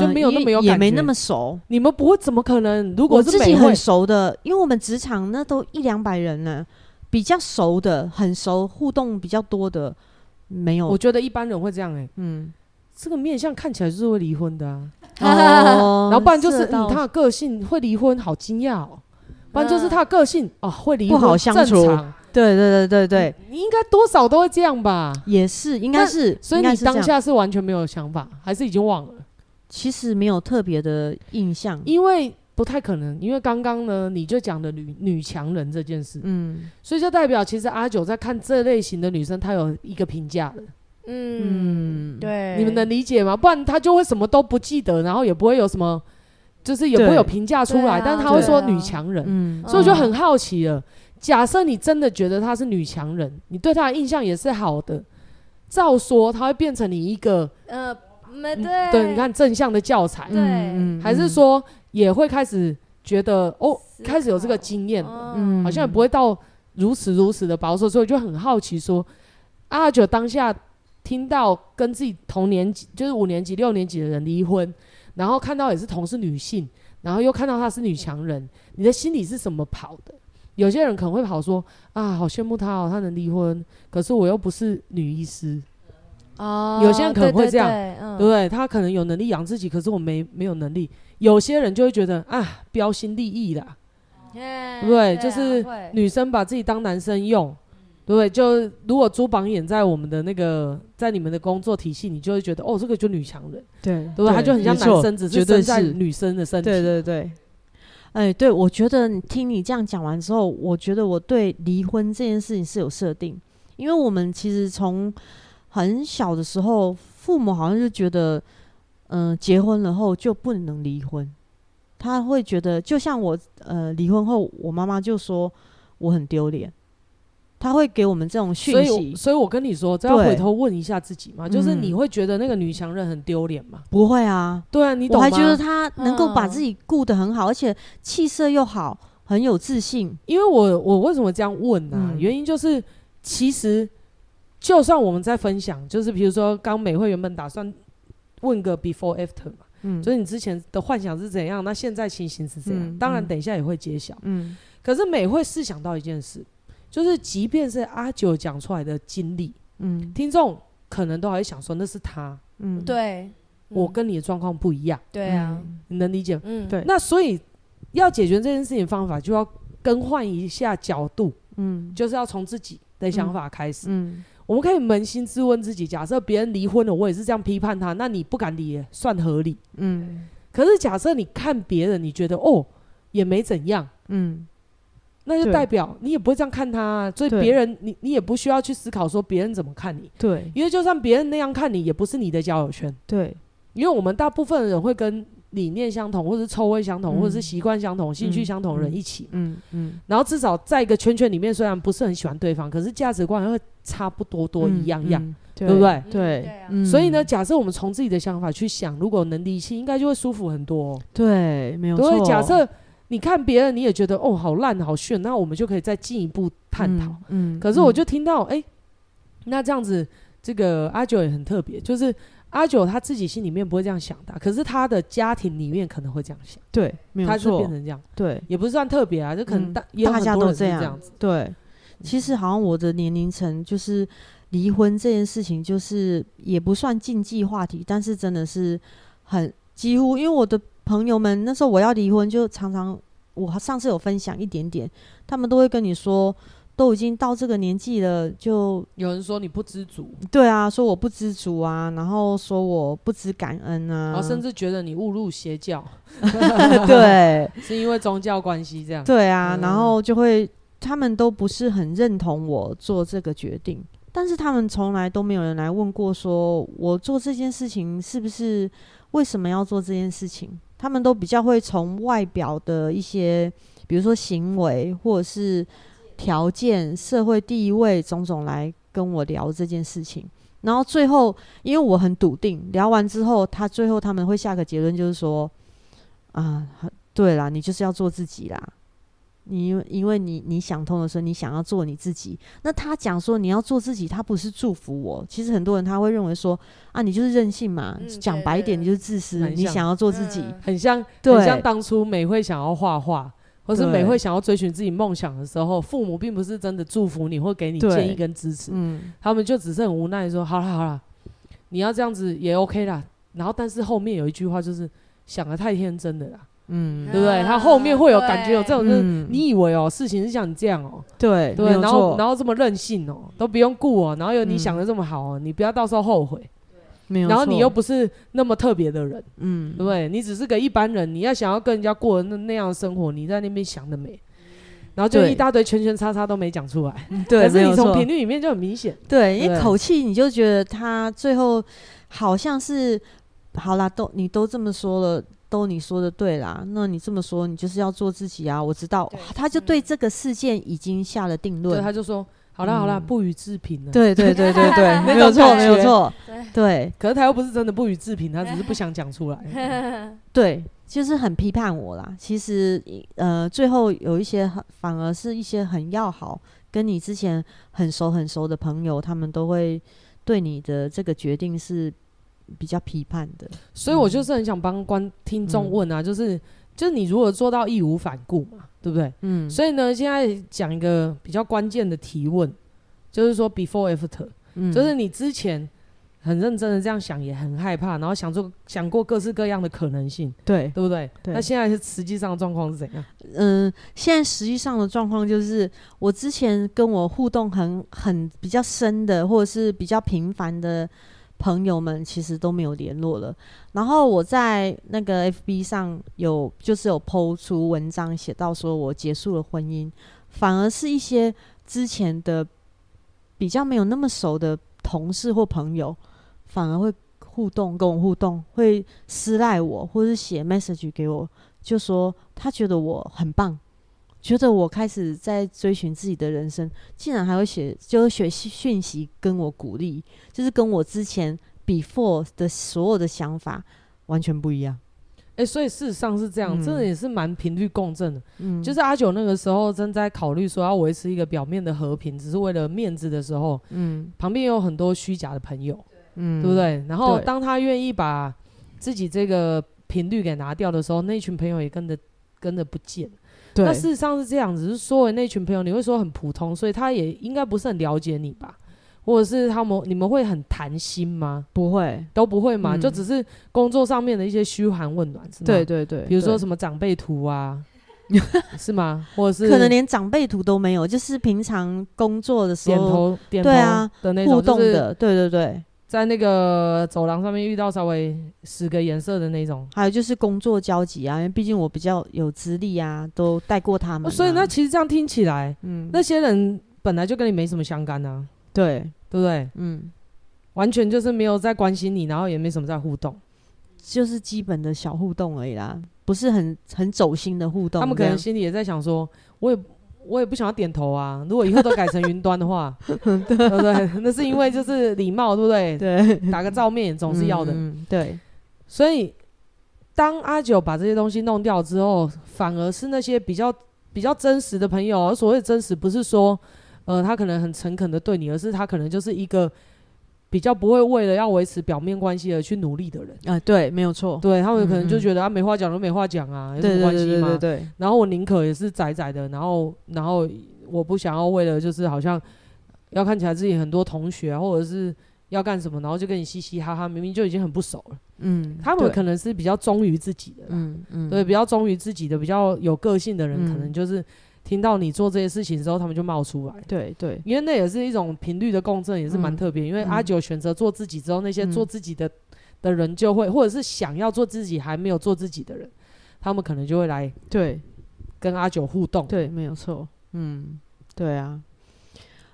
就没有那么有感觉，也没那么熟。你们不会怎么可能？如果是自己很熟的，因为我们职场那都一两百人呢，比较熟的、很熟、互动比较多的，没有。我觉得一般人会这样哎，嗯，这个面相看起来就是会离婚的啊。哦，然后不然就是嗯，他的个性会离婚，好惊讶哦。不然就是他的个性哦，会离婚，不好相处。对对对对对，你应该多少都会这样吧？也是，应该是。所以你当下是完全没有想法，还是已经忘了？其实没有特别的印象，因为不太可能。因为刚刚呢，你就讲的女女强人这件事，嗯，所以就代表其实阿九在看这类型的女生，她有一个评价的，嗯，对，你们能理解吗？不然她就会什么都不记得，然后也不会有什么，就是也不会有评价出来，但是她会说女强人，嗯，所以我就很好奇了。假设你真的觉得她是女强人，你对她的印象也是好的，照说她会变成你一个呃对。对，你看正向的教材，对，还是说也会开始觉得哦，开始有这个经验，嗯，好像也不会到如此如此的保守，所以我就很好奇说，阿九当下听到跟自己同年级，就是五年级、六年级的人离婚，然后看到也是同是女性，然后又看到她是女强人，你的心里是怎么跑的？有些人可能会跑说啊，好羡慕她哦，她能离婚，可是我又不是女医师。哦，有些人可能会这样，对，对，对，嗯、对不对？他可能有能力养自己，可是我没没有能力。有些人就会觉得啊，标新立异啦，对不对？就是女生把自己当男生用，对不对？就如果朱榜眼在我们的那个，在你们的工作体系，你就会觉得哦，这个就女强人，对，对不对？他就很像男生，只是生在女生的身体。对对对。哎，对，我觉得你听你这样讲完之后，我觉得我对离婚这件事情是有设定，因为我们其实从很小的时候，父母好像就觉得，嗯、结婚了后就不能离婚。他会觉得，就像我，呃，离婚后，我妈妈就说我很丢脸。他会给我们这种讯息，所以，所以我跟你说，这要回头问一下自己嘛，就是你会觉得那个女强人很丢脸吗？不会啊，对啊，你懂吗？我还觉得她能够把自己顾得很好，而且气色又好，很有自信。因为我，我为什么这样问呢？啊？原因就是，其实。就算我们在分享，就是比如说，刚美惠原本打算问个 before after 嘛，嗯，所以你之前的幻想是怎样？那现在情形是这样？嗯、当然，等一下也会揭晓。嗯，可是美惠试想到一件事，就是即便是阿九讲出来的经历，嗯，听众可能都还会想说那是他，嗯，对，我跟你的状况不一样，对啊，你能理解？嗯，对。那所以要解决这件事情方法，就要更换一下角度，嗯，就是要从自己的想法开始，我们可以扪心自问自己：假设别人离婚了，我也是这样批判他，那你不敢离，算合理。嗯。可是假设你看别人，你觉得哦也没怎样，嗯，那就代表你也不会这样看他啊。所以别人你你也不需要去思考说别人怎么看你。对。因为就算别人那样看你，也不是你的交友圈。对。因为我们大部分的人会跟理念相同，或者是臭味相同，或者是习惯相同、兴趣相同的人一起。嗯嗯。然后至少在一个圈圈里面，虽然不是很喜欢对方，可是价值观会。差不多多一样样，对不对？对，所以呢，假设我们从自己的想法去想，如果能理清，应该就会舒服很多。对，没有错。所以假设你看别人，你也觉得哦，好烂，好炫，那我们就可以再进一步探讨。嗯。可是我就听到，哎，那这样子，这个阿九也很特别，就是阿九他自己心里面不会这样想的，可是他的家庭里面可能会这样想。对，没有错。他是变成这样，对，也不是算特别啊，就可能大大家都这样子，对。其实好像我的年龄层就是离婚这件事情，就是也不算禁忌话题，但是真的是很几乎，因为我的朋友们那时候我要离婚，就常常我上次有分享一点点，他们都会跟你说，都已经到这个年纪了，就有人说你不知足，对啊，说我不知足啊，然后说我不知感恩啊，然后甚至觉得你误入邪教，对，是因为宗教关系这样，对啊，然后就会。他们都不是很认同我做这个决定，但是他们从来都没有人来问过，说我做这件事情是不是为什么要做这件事情？他们都比较会从外表的一些，比如说行为或者是条件、社会地位种种来跟我聊这件事情。然后最后，因为我很笃定，聊完之后，他最后他们会下个结论，就是说，啊，对啦，你就是要做自己啦。你因为因为你你想通的时候，你想要做你自己。那他讲说你要做自己，他不是祝福我。其实很多人他会认为说啊，你就是任性嘛。讲、嗯、白一点，你就是自私。你想要做自己，很像，很像当初美会想要画画，或是美会想要追寻自己梦想的时候，父母并不是真的祝福你或给你建议跟支持。嗯，他们就只是很无奈说，好了好了，你要这样子也 OK 啦。然后，但是后面有一句话就是想的太天真的啦。嗯，对不对？他后面会有感觉，有这种，就是你以为哦，事情是像你这样哦，对对，然后然后这么任性哦，都不用顾哦，然后有你想的这么好哦，你不要到时候后悔。没有，然后你又不是那么特别的人，嗯，对不对？你只是个一般人，你要想要跟人家过那那样的生活，你在那边想的美，然后就一大堆圈圈叉叉都没讲出来，对，可是你从频率里面就很明显，对，一口气你就觉得他最后好像是好啦，都你都这么说了。都你说的对啦，那你这么说，你就是要做自己啊！我知道，他就对这个事件已经下了定论。对，他就说好了好了，不予置评了。对对对对对，没有错没有错。对，可是他又不是真的不予置评，他只是不想讲出来。对，就是很批判我啦。其实呃，最后有一些反而是一些很要好，跟你之前很熟很熟的朋友，他们都会对你的这个决定是比较批判的。所以我就是很想帮观听众问啊，就是就是你如何做到义无反顾嘛。对不对？嗯，所以呢，现在讲一个比较关键的提问，就是说 before after，嗯，就是你之前很认真的这样想，也很害怕，然后想做想过各式各样的可能性，对，对不对？对。那现在是实际上的状况是怎样？嗯，现在实际上的状况就是，我之前跟我互动很很比较深的，或者是比较频繁的。朋友们其实都没有联络了，然后我在那个 FB 上有就是有 po 出文章，写到说我结束了婚姻，反而是一些之前的比较没有那么熟的同事或朋友，反而会互动跟我互动，会私赖我，或是写 message 给我，就说他觉得我很棒。觉得我开始在追寻自己的人生，竟然还会写，就是写讯息跟我鼓励，就是跟我之前 before 的所有的想法完全不一样。哎、欸，所以事实上是这样，真的、也是蛮频率共振的。嗯，就是阿九那个时候正在考虑说要维持一个表面的和平，只是为了面子的时候，嗯，旁边有很多虚假的朋友，嗯，对不对？然后当他愿意把自己这个频率给拿掉的时候，那群朋友也跟着跟着不见。那事实上是这样子，是说那群朋友，你会说很普通，所以他也应该不是很了解你吧？或者是他们你们会很谈心吗？不会，都不会嘛、嗯，就只是工作上面的一些嘘寒问暖，是吗？对对对，比如说什么长辈图啊，是吗？或者是可能连长辈图都没有，就是平常工作的时候点头点头对啊的那种互动的，对对对。在那个走廊上面遇到稍微十个颜色的那种，还有就是工作交集啊，因为毕竟我比较有资历啊，都带过他们、啊，所以那其实这样听起来，嗯，那些人本来就跟你没什么相干啊，对对不对？嗯，完全就是没有在关心你，然后也没什么在互动，就是基本的小互动而已啦，不是很很走心的互动。他们可能心里也在想说，我也。我也不想要点头啊！如果以后都改成云端的话，对不对？那是因为就是礼貌，对不对？对，打个照面总是要的。嗯，对。所以当阿九把这些东西弄掉之后，反而是那些比较比较真实的朋友。而所谓真实，不是说呃他可能很诚恳的对你，而是他可能就是一个。比较不会为了要维持表面关系而去努力的人啊，对，没有错，对他们可能就觉得啊，没话讲就没话讲啊，有什么关系吗？对对对对对。然后我宁可也是窄窄的，然后然后我不想要为了就是好像要看起来自己很多同学啊，或者是要干什么，然后就跟你嘻嘻哈哈，明明就已经很不熟了。嗯，他们可能是比较忠于自己的，嗯嗯，对，比较忠于自己的，比较有个性的人，可能就是。听到你做这些事情之后，他们就冒出来。对对，因为那也是一种频率的共振，也是蛮特别、嗯。因为阿九选择做自己之后，那些做自己的、嗯、的人就会，或者是想要做自己还没有做自己的人，他们可能就会来对跟阿九互动。对，没有错。嗯，对啊。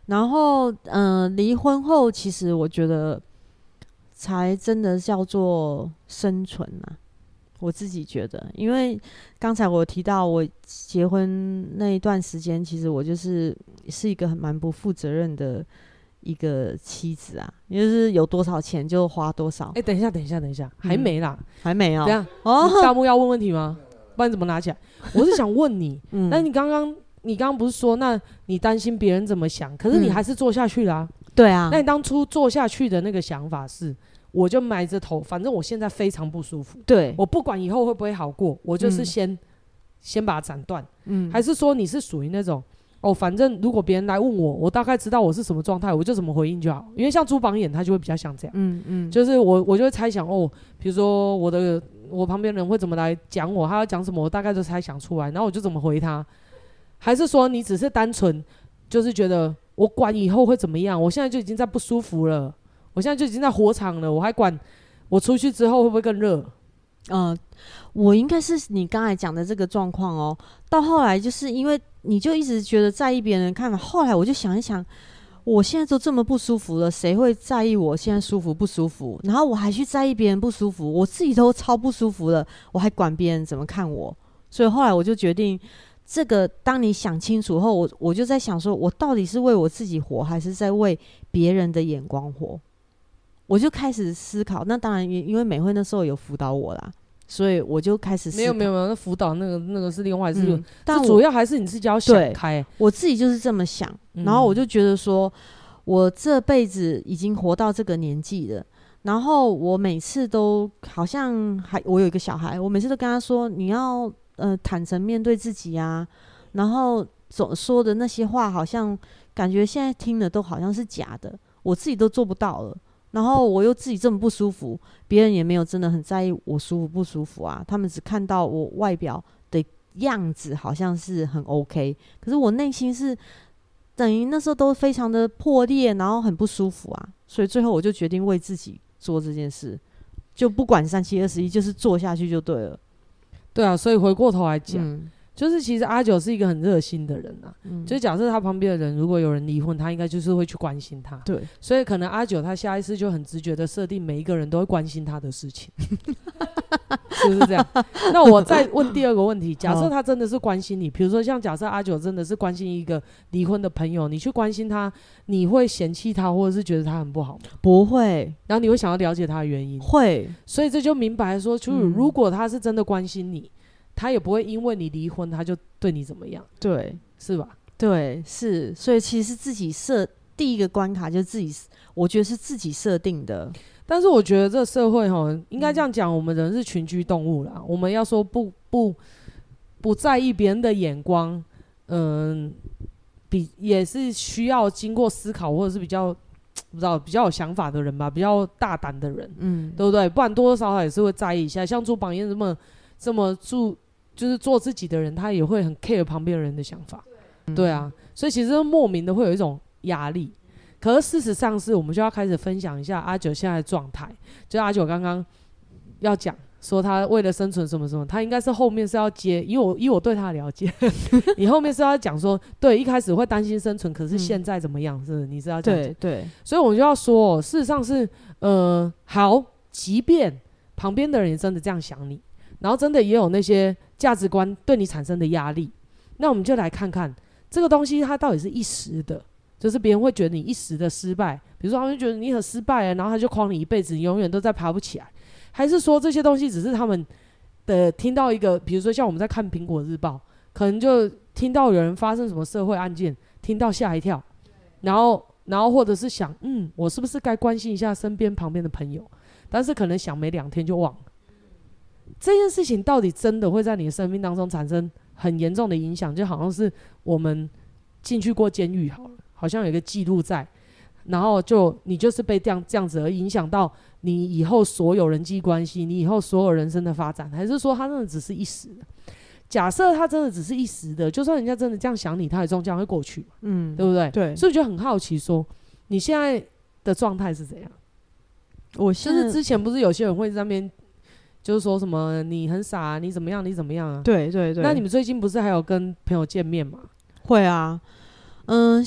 然后，嗯、呃，离婚后，其实我觉得才真的叫做生存啊。我自己觉得，因为刚才我提到我结婚那一段时间，其实我就是是一个很蛮不负责任的一个妻子啊，就是有多少钱就花多少。哎、欸，等一下，等一下，等一下，还没啦，嗯、还没啊、喔。等下哦，大木要问问题吗？不然怎么拿起来？我是想问你，嗯，那你刚刚你刚刚不是说，那你担心别人怎么想？可是你还是做下去啦、啊嗯。对啊。那你当初做下去的那个想法是？我就埋着头，反正我现在非常不舒服。对，我不管以后会不会好过，我就是先、嗯、先把它斩断。嗯，还是说你是属于那种哦，反正如果别人来问我，我大概知道我是什么状态，我就怎么回应就好。因为像朱榜眼，他就会比较像这样。嗯嗯，就是我我就会猜想哦，比如说我的我旁边人会怎么来讲我，他要讲什么，我大概就猜想出来，然后我就怎么回他。还是说你只是单纯就是觉得我管以后会怎么样，我现在就已经在不舒服了。我现在就已经在火场了，我还管我出去之后会不会更热？嗯，我应该是你刚才讲的这个状况哦。到后来就是因为你就一直觉得在意别人看法，后来我就想一想，我现在都这么不舒服了，谁会在意我现在舒服不舒服？然后我还去在意别人不舒服，我自己都超不舒服了，我还管别人怎么看我？所以后来我就决定这个当你想清楚后，我我就在想说，我到底是为我自己活，还是在为别人的眼光活？我就开始思考。那当然，因因为美惠那时候有辅导我啦，所以我就开始思考。没有没有没有，那辅导那个那个是另外事，嗯、但主要还是你自己要想开。我自己就是这么想，然后我就觉得说，我这辈子已经活到这个年纪了。然后我每次都好像还我有一个小孩，我每次都跟他说，你要呃坦诚面对自己啊。然后总说的那些话，好像感觉现在听的都好像是假的，我自己都做不到了。然后我又自己这么不舒服，别人也没有真的很在意我舒服不舒服啊。他们只看到我外表的样子好像是很 OK，可是我内心是等于那时候都非常的破裂，然后很不舒服啊。所以最后我就决定为自己。做这件事，就不管三七二十一，就是做下去就对了。对啊，所以回过头来讲。嗯就是其实阿九是一个很热心的人呐、啊，嗯，就假设他旁边的人如果有人离婚，他应该就是会去关心他。对，所以可能阿九他下意识就很直觉的设定每一个人都会关心他的事情，是不是这样？那我再问第二个问题：假设他真的是关心你，比如说像假设阿九真的是关心一个离婚的朋友，你去关心他，你会嫌弃他，或者是觉得他很不好吗？不会，然后你会想要了解他的原因？会，所以这就明白说，就是如果他是真的关心你。他也不会因为你离婚，他就对你怎么样，对，是吧？对，是，所以其实自己设第一个关卡就是自己，我觉得是自己设定的。但是我觉得这个社会哈，应该这样讲，我们人是群居动物啦。嗯、我们要说不不不在意别人的眼光，嗯，比也是需要经过思考，或者是比较不知道比较有想法的人吧，比较大胆的人，嗯，对不对？不然多多少少也是会在意一下。像朱榜样这么这么住。就是做自己的人，他也会很 care 旁边人的想法，对，对啊，所以其实莫名的会有一种压力。可是事实上是，我们就要开始分享一下阿九现在的状态。就阿九刚刚要讲说他为了生存什么什么，他应该是后面是要接，因为我以我对他的了解，你后面是要讲说，对，一开始会担心生存，可是现在怎么样？是，你是要讲对对，所以我们就要说，事实上是，呃，好，即便旁边的人也真的这样想你，然后真的也有那些。价值观对你产生的压力，那我们就来看看这个东西，它到底是一时的，就是别人会觉得你一时的失败，比如说他们觉得你很失败啊，然后他就框你一辈子，你永远都在爬不起来，还是说这些东西只是他们的听到一个，比如说像我们在看苹果日报，可能就听到有人发生什么社会案件，听到吓一跳，然后然后或者是想，嗯，我是不是该关心一下身边旁边的朋友，但是可能想没两天就忘了。这件事情到底真的会在你的生命当中产生很严重的影响？就好像是我们进去过监狱，好了，好像有一个记录在，然后就你就是被这样这样子而影响到你以后所有人际关系，你以后所有人生的发展，还是说他真的只是一时的？假设他真的只是一时的，就算人家真的这样想你，他也终将会过去，嗯，对不对？对，所以就很好奇说，你现在的状态是怎样？我就是之前不是有些人会在那边。就是说什么你很傻啊，你怎么样？你怎么样啊？对对对。那你们最近不是还有跟朋友见面吗？会啊，嗯，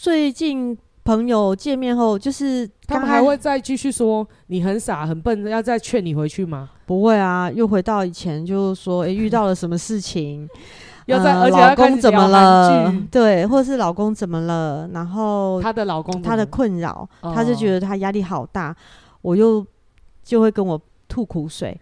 最近朋友见面后，就是他们还会再继续说你很傻很笨，要再劝你回去吗？不会啊，又回到以前，就是说，诶，遇到了什么事情，要在，而且老公怎么了？对，或者是老公怎么了？然后她的老公他的困扰，他就觉得他压力好大，我又就会跟我吐苦水。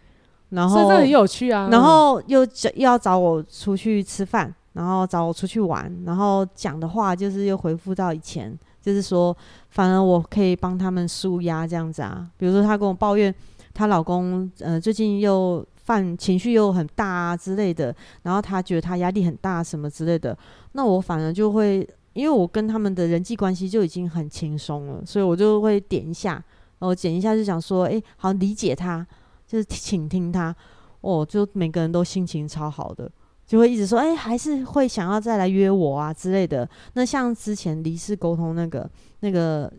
然后这很有趣啊，然后又找又要找我出去吃饭，然后找我出去玩，然后讲的话就是又回复到以前，就是说，反而我可以帮他们舒压这样子啊。比如说她跟我抱怨她老公，呃，最近又犯情绪又很大啊之类的，然后她觉得她压力很大什么之类的，那我反而就会，因为我跟他们的人际关系就已经很轻松了，所以我就会点一下，然后点一下就想说，哎，好理解他。就是倾听他，哦，就每个人都心情超好的，就会一直说，哎、欸，还是会想要再来约我啊之类的。那像之前离世沟通那个那个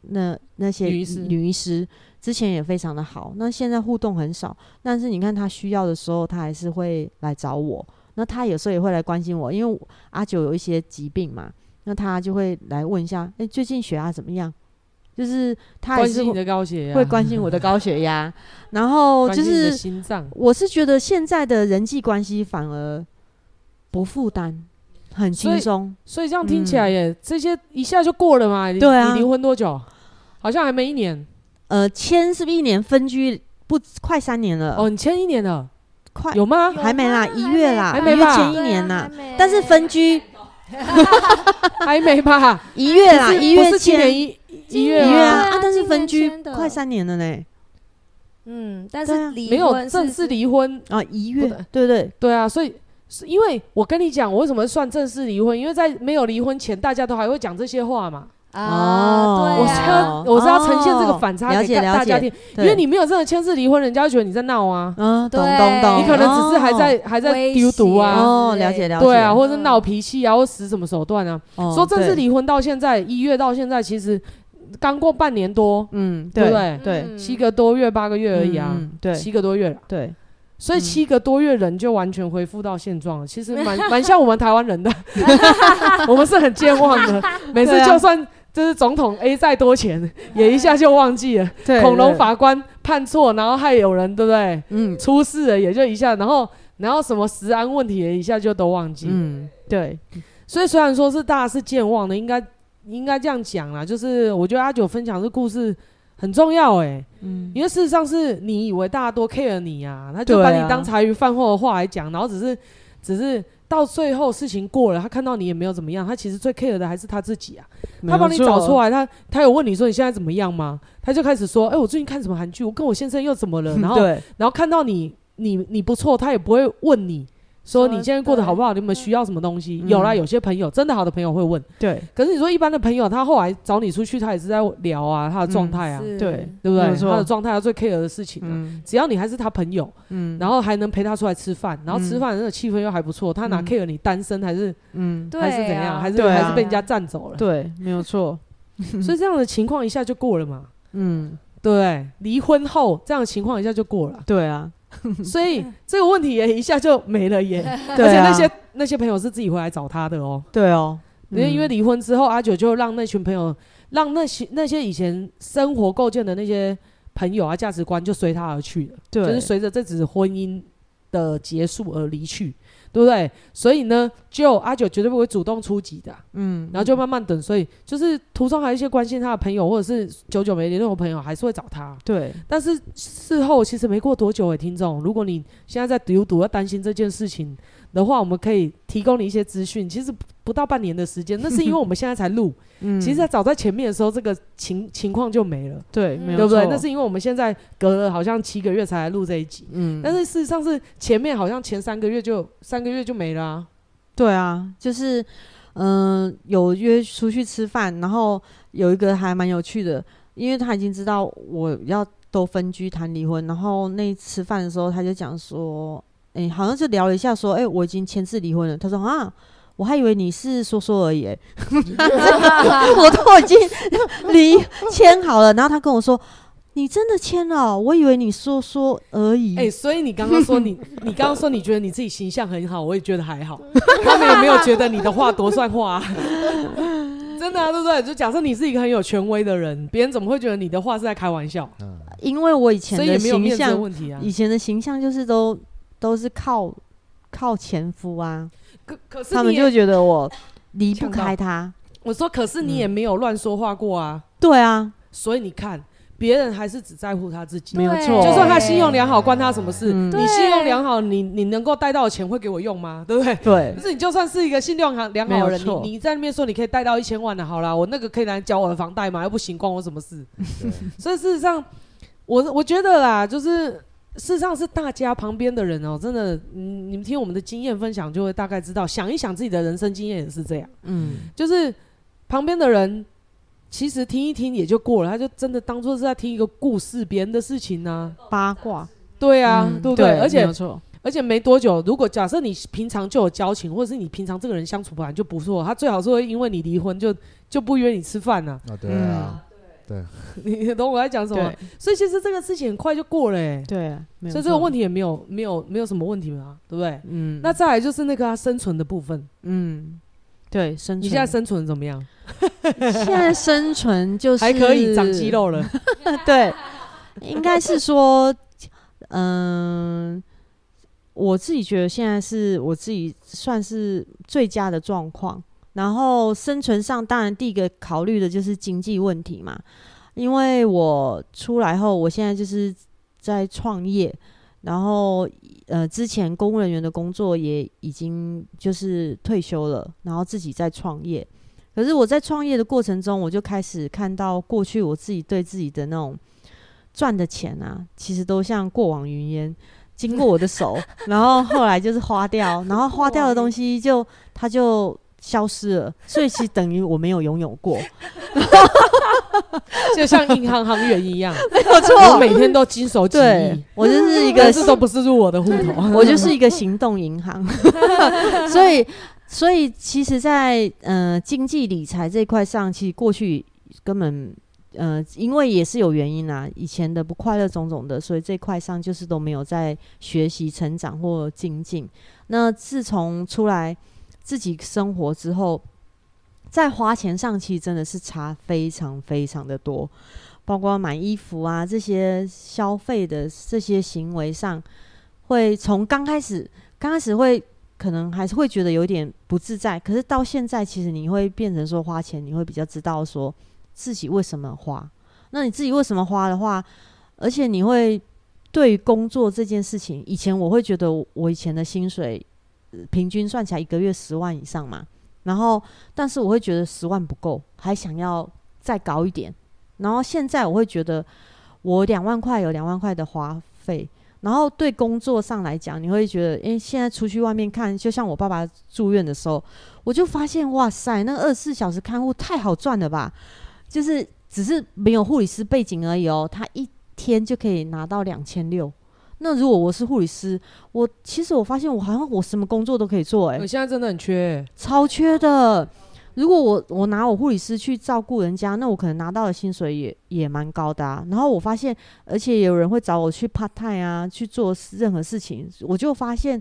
那那些女医师，女医师之前也非常的好，那现在互动很少，但是你看他需要的时候，他还是会来找我。那他有时候也会来关心我，因为阿九有一些疾病嘛，那他就会来问一下，哎、欸，最近血压怎么样？就是他还是会关心你的高血压，会关心我的高血压，然后就是心脏。我是觉得现在的人际关系反而不负担，很轻松。所以这样听起来也，这些一下就过了嘛？对啊，你离婚多久？好像还没一年。呃，签是不是一年？分居不快三年了？哦，你签一年了，快有吗？还没啦，一月啦，还没吧？签一年啦，但是分居 还没吧？一月啦，一月签一一月一月啊，但是分居快三年了呢。嗯，但是没有正式离婚。啊，一月，对。对对？啊，所以是因为我跟你讲，我为什么算正式离婚？因为在没有离婚前，大家都还会讲这些话嘛。啊，对，我是要我是要呈现这个反差给大家听，因为你没有真的签字离婚，人家觉得你在闹啊。嗯，懂懂懂，你可能只是还在还在丢毒啊。哦，了解了解。对啊，或者是闹脾气啊，或使什么手段啊。说正式离婚到现在一月到现在，其实刚过半年多，嗯，对不对？对，七个多月八个月而已啊。对，七个多月了。对，所以七个多月人就完全恢复到现状了。其实蛮 蛮像我们台湾人的，我们是很健忘的，每次就算。就是总统 A 再多钱，也一下就忘记了。对，恐龙法官判错，然后害有人，对不对？嗯，出事了也就一下，然后然后什么食安问题也一下就都忘记。嗯，对。所以虽然说是大家是健忘的，应该应该这样讲啦。就是我觉得阿九分享这故事很重要，哎，嗯，因为事实上是你以为大家都 care 你啊，他就把你当茶余饭后的话来讲，然后只是只是。到最后事情过了，他看到你也没有怎么样，他其实最 care 的还是他自己啊。他帮你找出来，他他有问你说你现在怎么样吗？他就开始说，哎、欸，我最近看什么韩剧，我跟我先生又怎么了？然后，然后看到你你你不错，他也不会问你。说你现在过得好不好？你有没有需要什么东西？有啦，有些朋友真的好的朋友会问。对。可是你说一般的朋友，他后来找你出去，他也是在聊啊，他的状态啊，对对不对？他的状态，他最 care 的事情啊。只要你还是他朋友，嗯，然后还能陪他出来吃饭，然后吃饭的那个气氛又还不错，他哪 care 你单身还是嗯还是怎样？还是还是被人家占走了？对，没有错。所以这样的情况一下就过了嘛。嗯，对，离婚后这样的情况一下就过了。对啊。所以这个问题也一下就没了耶，而且那些那些朋友是自己回来找他的哦。对哦，因为因为离婚之后，阿九就让那群朋友，让那些那些以前生活构建的那些朋友啊，价值观就随他而去了，就是随着这纸婚姻的结束而离去。对不对？所以呢，就阿九绝对不会主动出击的，嗯，然后就慢慢等。所以就是途中还有一些关心他的朋友，或者是久久没联络的朋友，还是会找他。对，但是事后其实没过多久，诶，听众，如果你现在在读读要担心这件事情的话，我们可以提供你一些资讯。其实不到半年的时间，那是因为我们现在才录。嗯，其实早在前面的时候，这个情情况就没了。对，没有，对不对？那是因为我们现在隔了好像七个月才来录这一集。嗯，但是事实上是前面好像前三个月就三个月就没了啊。对啊，就是嗯、呃，有约出去吃饭，然后有一个还蛮有趣的，因为他已经知道我要都分居谈离婚，然后那吃饭的时候他就讲说。哎、欸，好像就聊了一下，说，哎、欸，我已经签字离婚了。他说啊，我还以为你是说说而已，我都已经离签好了。然后他跟我说，你真的签了？我以为你说说而已。哎、欸，所以你刚刚说你，你刚刚说你觉得你自己形象很好，我也觉得还好。他们有没有觉得你的话多算话、啊，真的啊，对不对？就假设你是一个很有权威的人，别人怎么会觉得你的话是在开玩笑？嗯因为我以前的形象，的问题啊、以前的形象就是都。都是靠靠前夫啊，可可是他们就觉得我 离不开他。我说，可是你也没有乱说话过啊。对啊，所以你看，别人还是只在乎他自己，没有错。就算他信用良好，关他什么事？你信用良好，你你能够贷到的钱会给我用吗？对不对？对。可是你就算是一个信用良良好的人，你你在那边说你可以贷到一千万的，好啦，我那个可以来缴我的房贷吗？又不行，关我什么事？所以事实上，我我觉得啦，就是。事实上是大家旁边的人哦、喔，真的，嗯，你们听我们的经验分享，就会大概知道。想一想自己的人生经验也是这样，嗯，就是旁边的人其实听一听也就过了，他就真的当做是在听一个故事，别人的事情呢、啊，八卦，对啊，嗯、对不对？对，而且没错，而且没多久，如果假设你平常就有交情，或者是你平常这个人相处不来就不错，他最好是会因为你离婚就就不约你吃饭呢、啊。啊，对啊。嗯对，你懂我在讲什么？所以其实这个事情很快就过了，哎，对，所以这个问题也没有没有没有什么问题嘛，对不对？嗯，那再来就是那个他生存的部分，嗯，对，生存，你现在生存怎么样？现在生存就是 还可以长肌肉了，对，应该是说，嗯，我自己觉得现在是我自己算是最佳的状况。然后生存上，当然第一个考虑的就是经济问题嘛。因为我出来后，我现在就是在创业，然后呃，之前公务人员的工作也已经就是退休了，然后自己在创业。可是我在创业的过程中，我就开始看到过去我自己对自己的那种赚的钱啊，其实都像过往云烟，经过我的手，然后后来就是花掉，然后花掉的东西就它就。消失了，所以其实等于我没有拥有过，就像银行行员一样，没有错，我每天都经手几亿，我就是一个，这都不是入我的户头，我就是一个行动银行，所以，所以其实在，在呃经济理财这块上，其实过去根本呃，因为也是有原因啊，以前的不快乐种种的，所以这块上就是都没有在学习成长或精进。那自从出来。自己生活之后，在花钱上其实真的是差非常非常的多，包括买衣服啊这些消费的这些行为上，会从刚开始刚开始会可能还是会觉得有点不自在，可是到现在其实你会变成说花钱，你会比较知道说自己为什么花。那你自己为什么花的话，而且你会对于工作这件事情，以前我会觉得我以前的薪水。平均算起来一个月十万以上嘛，然后但是我会觉得十万不够，还想要再高一点。然后现在我会觉得我两万块有两万块的花费，然后对工作上来讲，你会觉得，因为，现在出去外面看，就像我爸爸住院的时候，我就发现，哇塞，那二十四小时看护太好赚了吧？就是只是没有护理师背景而已哦，他一天就可以拿到两千六。那如果我是护理师，我其实我发现我好像我什么工作都可以做哎、欸，我现在真的很缺、欸，超缺的。如果我我拿我护理师去照顾人家，那我可能拿到的薪水也也蛮高的啊。然后我发现，而且有人会找我去 part time 啊，去做任何事情，我就发现，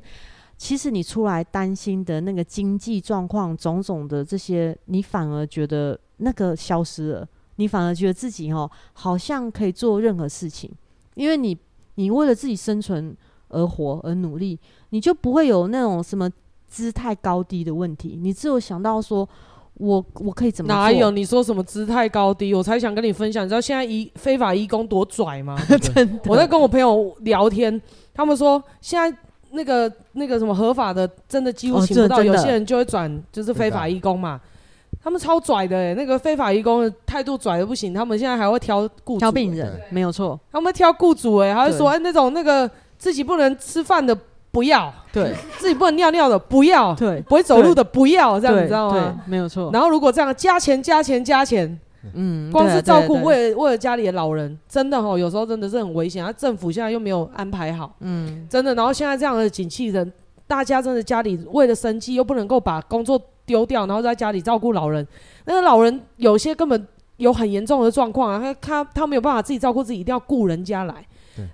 其实你出来担心的那个经济状况，种种的这些，你反而觉得那个消失了，你反而觉得自己哦，好像可以做任何事情，因为你。你为了自己生存而活而努力，你就不会有那种什么姿态高低的问题。你只有想到说，我我可以怎么？哪有你说什么姿态高低？我才想跟你分享。你知道现在移非法移工多拽吗？真的，我在跟我朋友聊天，他们说现在那个那个什么合法的，真的几乎请不到，哦、有些人就会转，就是非法移工嘛。他们超拽的、欸，那个非法移工的态度拽的不行。他们现在还会挑雇主、欸，挑病人，没有错。他们挑雇主、欸，哎，还会说，哎，那种那个自己不能吃饭的不要，对，自己不能尿尿的不要，对，不会走路的不要，这样你知道吗？对，没有错。然后如果这样加钱加钱加钱，嗯，光是照顾为了为了家里的老人，真的哈，有时候真的是很危险。他政府现在又没有安排好，嗯，真的。然后现在这样的景气人，大家真的家里为了生计又不能够把工作丢掉，然后在家里照顾老人。那个老人有些根本有很严重的状况啊，他他他没有办法自己照顾自己，一定要雇人家来。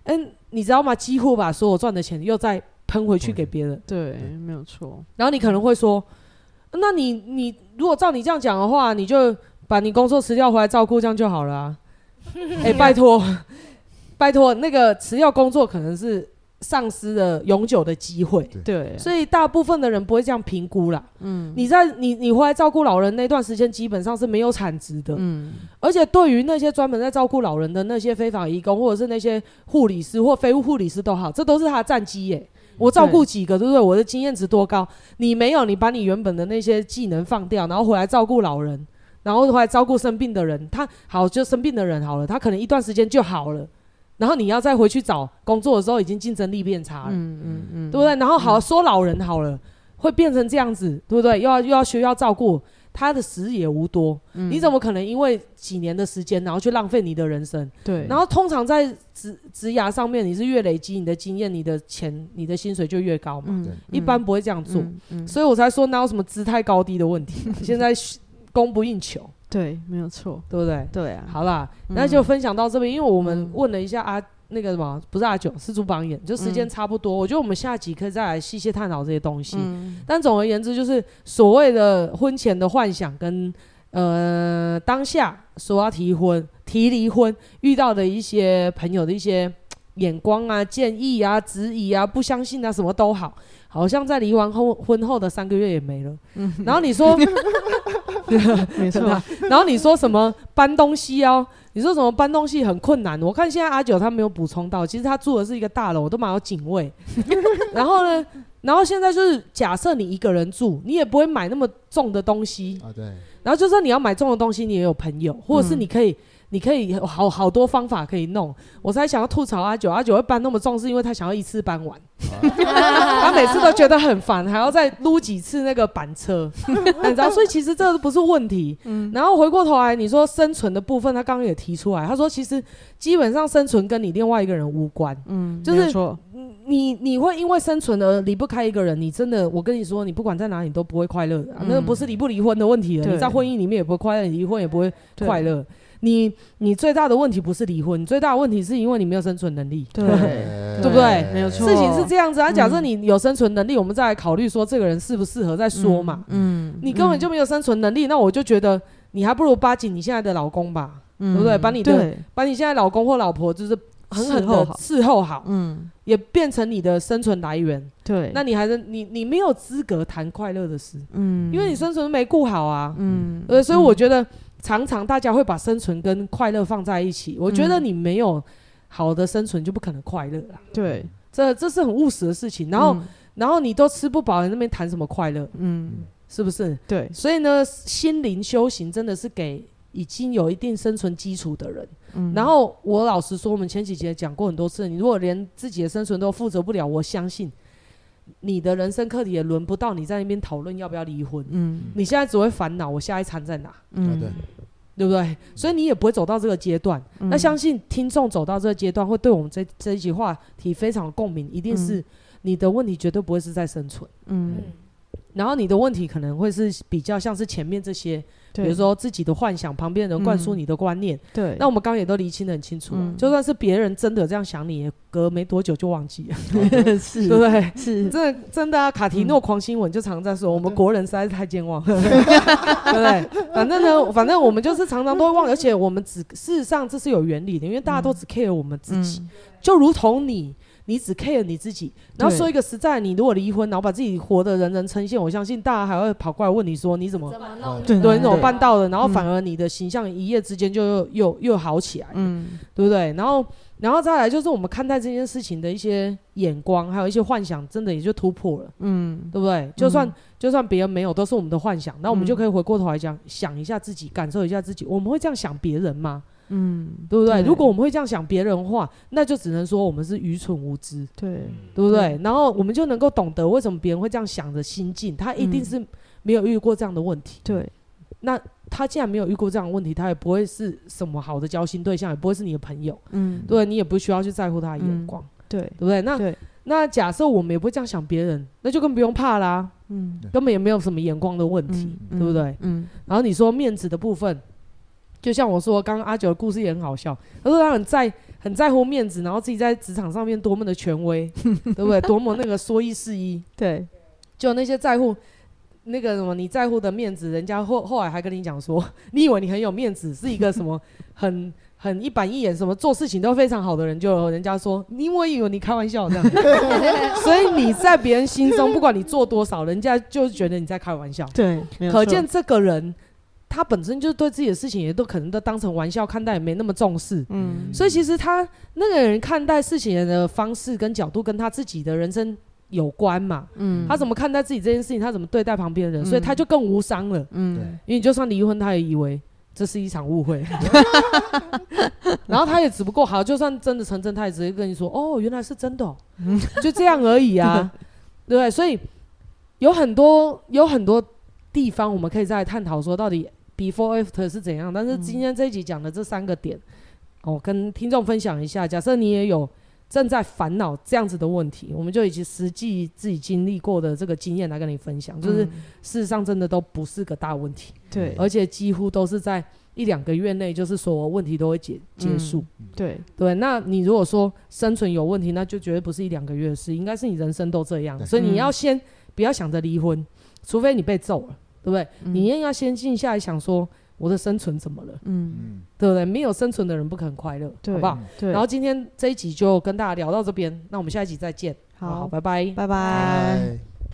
嗯，你知道吗？几乎把所有赚的钱又再喷回去给别人。对，没有错。然后你可能会说，那你你如果照你这样讲的话，你就把你工作辞掉回来照顾这样就好了啊。哎，拜托，拜托，那个辞掉工作可能是。丧失了永久的机会，对，所以大部分的人不会这样评估啦。嗯，你在你你回来照顾老人那段时间，基本上是没有产值的。嗯，而且对于那些专门在照顾老人的那些非法义工，或者是那些护理师或非护理师都好，这都是他的战绩耶。我照顾几个，对不对？我的经验值多高？你没有，你把你原本的那些技能放掉，然后回来照顾老人，然后回来照顾生病的人，他好就生病的人好了，他可能一段时间就好了。然后你要再回去找工作的时候，已经竞争力变差了，嗯嗯嗯，对不对？然后好说老人好了，会变成这样子，对不对？又要又要需要照顾，他的时也无多，你怎么可能因为几年的时间，然后去浪费你的人生？对。然后通常在职职涯上面，你是越累积你的经验，你的钱、你的薪水就越高嘛。一般不会这样做，所以我才说哪有什么姿态高低的问题，现在供不应求。对，没有错，对不对？对啊。好啦，那就分享到这边，因为我们问了一下阿那个什么，不是阿九，是朱榜眼，就时间差不多。我觉得我们下集可以再来细细探讨这些东西。但总而言之，就是所谓的婚前的幻想跟呃当下说要提婚、提离婚遇到的一些朋友的一些眼光啊、建议啊、质疑啊、不相信啊，什么都好，好像在离完后婚后的三个月也没了。嗯，然后你说，没错。然后你说什么搬东西哦？你说什么搬东西很困难？我看现在阿九他没有补充到，其实他住的是一个大楼，都蛮有警卫。然后呢，然后现在就是假设你一个人住，你也不会买那么重的东西啊。对。然后就算你要买重的东西，你也有朋友，或者是你可以。你可以有好好多方法可以弄，我才想要吐槽阿九，阿九会搬那么重，是因为他想要一次搬完，他每次都觉得很烦，还要再撸几次那个板车，你知道？所以其实这不是问题。嗯，然后回过头来，你说生存的部分，他刚刚也提出来，他说其实基本上生存跟你另外一个人无关，嗯，就是你你会因为生存而离不开一个人，你真的，我跟你说，你不管在哪里你都不会快乐的，那不是离不离婚的问题了，你在婚姻里面也不会快乐，你离婚也不会快乐。你你最大的问题不是离婚，你最大的问题是因为你没有生存能力，对 对不对？没有错，事情是这样子啊。假设你有生存能力，我们再来考虑说这个人适不适合再说嘛。嗯，你根本就没有生存能力，那我就觉得你还不如巴结你现在的老公吧，对不对？把你的把你现在老公或老婆就是狠狠的伺候好，嗯，也变成你的生存来源。对，那你还是你你没有资格谈快乐的事，嗯，因为你生存没顾好啊，嗯，呃，所以我觉得。常常大家会把生存跟快乐放在一起，我觉得你没有好的生存就不可能快乐了。对，这这是很务实的事情。然后，嗯、然后你都吃不饱，你那边谈什么快乐？嗯，是不是？对。所以呢，心灵修行真的是给已经有一定生存基础的人。嗯。然后我老实说，我们前几节讲过很多次，你如果连自己的生存都负责不了，我相信。你的人生课题也轮不到你在那边讨论要不要离婚。嗯，你现在只会烦恼我下一餐在哪。嗯，对，对不对？所以你也不会走到这个阶段。那相信听众走到这个阶段，会对我们这这一集话题非常共鸣。一定是你的问题绝对不会是在生存。嗯，然后你的问题可能会是比较像是前面这些。比如说自己的幻想，旁边人灌输你的观念，对，那我们刚刚也都厘清的很清楚。就算是别人真的这样想，你也隔没多久就忘记了，是，对不对？是，真的真的啊！卡提诺狂新闻就常在说，我们国人实在是太健忘，对不对？反正呢，反正我们就是常常都会忘，而且我们只事实上这是有原理的，因为大家都只 care 我们自己，就如同你。你只 care 你自己，然后说一个实在，你如果离婚，然后把自己活得人人称羡，我相信大家还会跑过来问你说你怎么，怎么弄？对，对，你怎么办到的？然后反而你的形象一夜之间就又又又好起来，嗯，对不对？然后然后再来就是我们看待这件事情的一些眼光，还有一些幻想，真的也就突破了，嗯，对不对？就算就算别人没有，都是我们的幻想，那我们就可以回过头来讲，想一下自己，感受一下自己，我们会这样想别人吗？嗯，对不对？对，如果我们会这样想别人的话，那就只能说我们是愚蠢无知，对，对不对？然后我们就能够懂得为什么别人会这样想的心境，他一定是没有遇过这样的问题。对，那他既然没有遇过这样的问题，他也不会是什么好的交心对象，也不会是你的朋友。嗯，对，你也不需要去在乎他的眼光，嗯、对，对不对？那那假设我们也不会这样想别人，那就更不用怕啦。嗯，根本也没有什么眼光的问题，嗯、对不对？嗯，然后你说面子的部分。就像我说，刚刚阿九的故事也很好笑。他说他很在很在乎面子，然后自己在职场上面多么的权威，对不对？多么那个说一是一。对，就那些在乎那个什么你在乎的面子，人家后后来还跟你讲说，你以为你很有面子，是一个什么 很很一板一眼，什么做事情都非常好的人，就人家说你我以为你开玩笑这样。所以你在别人心中，不管你做多少，人家就觉得你在开玩笑。对，可见这个人。他本身就对自己的事情也都可能都当成玩笑看待，也没那么重视。嗯，所以其实他那个人看待事情的方式跟角度，跟他自己的人生有关嘛。嗯，他怎么看待自己这件事情，他怎么对待旁边的人，所以他就更无伤了。嗯，对，因为就算离婚，他也以为这是一场误会。然后他也只不过好，就算真的成真，他也直接跟你说：“哦，原来是真的哦。”就这样而已啊，对不对？所以有很多有很多地方，我们可以再来探讨说到底。Before after 是怎样？但是今天这一集讲的这三个点，我、嗯哦、跟听众分享一下。假设你也有正在烦恼这样子的问题，我们就以及实际自己经历过的这个经验来跟你分享。就是事实上真的都不是个大问题，对、嗯，而且几乎都是在一两个月内，就是所有问题都会结结束。嗯、对对，那你如果说生存有问题，那就绝对不是一两个月的事，应该是你人生都这样。所以你要先、嗯、不要想着离婚，除非你被揍了。对不对？嗯、你应该先静下来想说，我的生存怎么了？嗯，嗯，对不对？没有生存的人不可能快乐，好不好？对。然后今天这一集就跟大家聊到这边，那我们下一集再见。好，拜拜，拜拜。拜。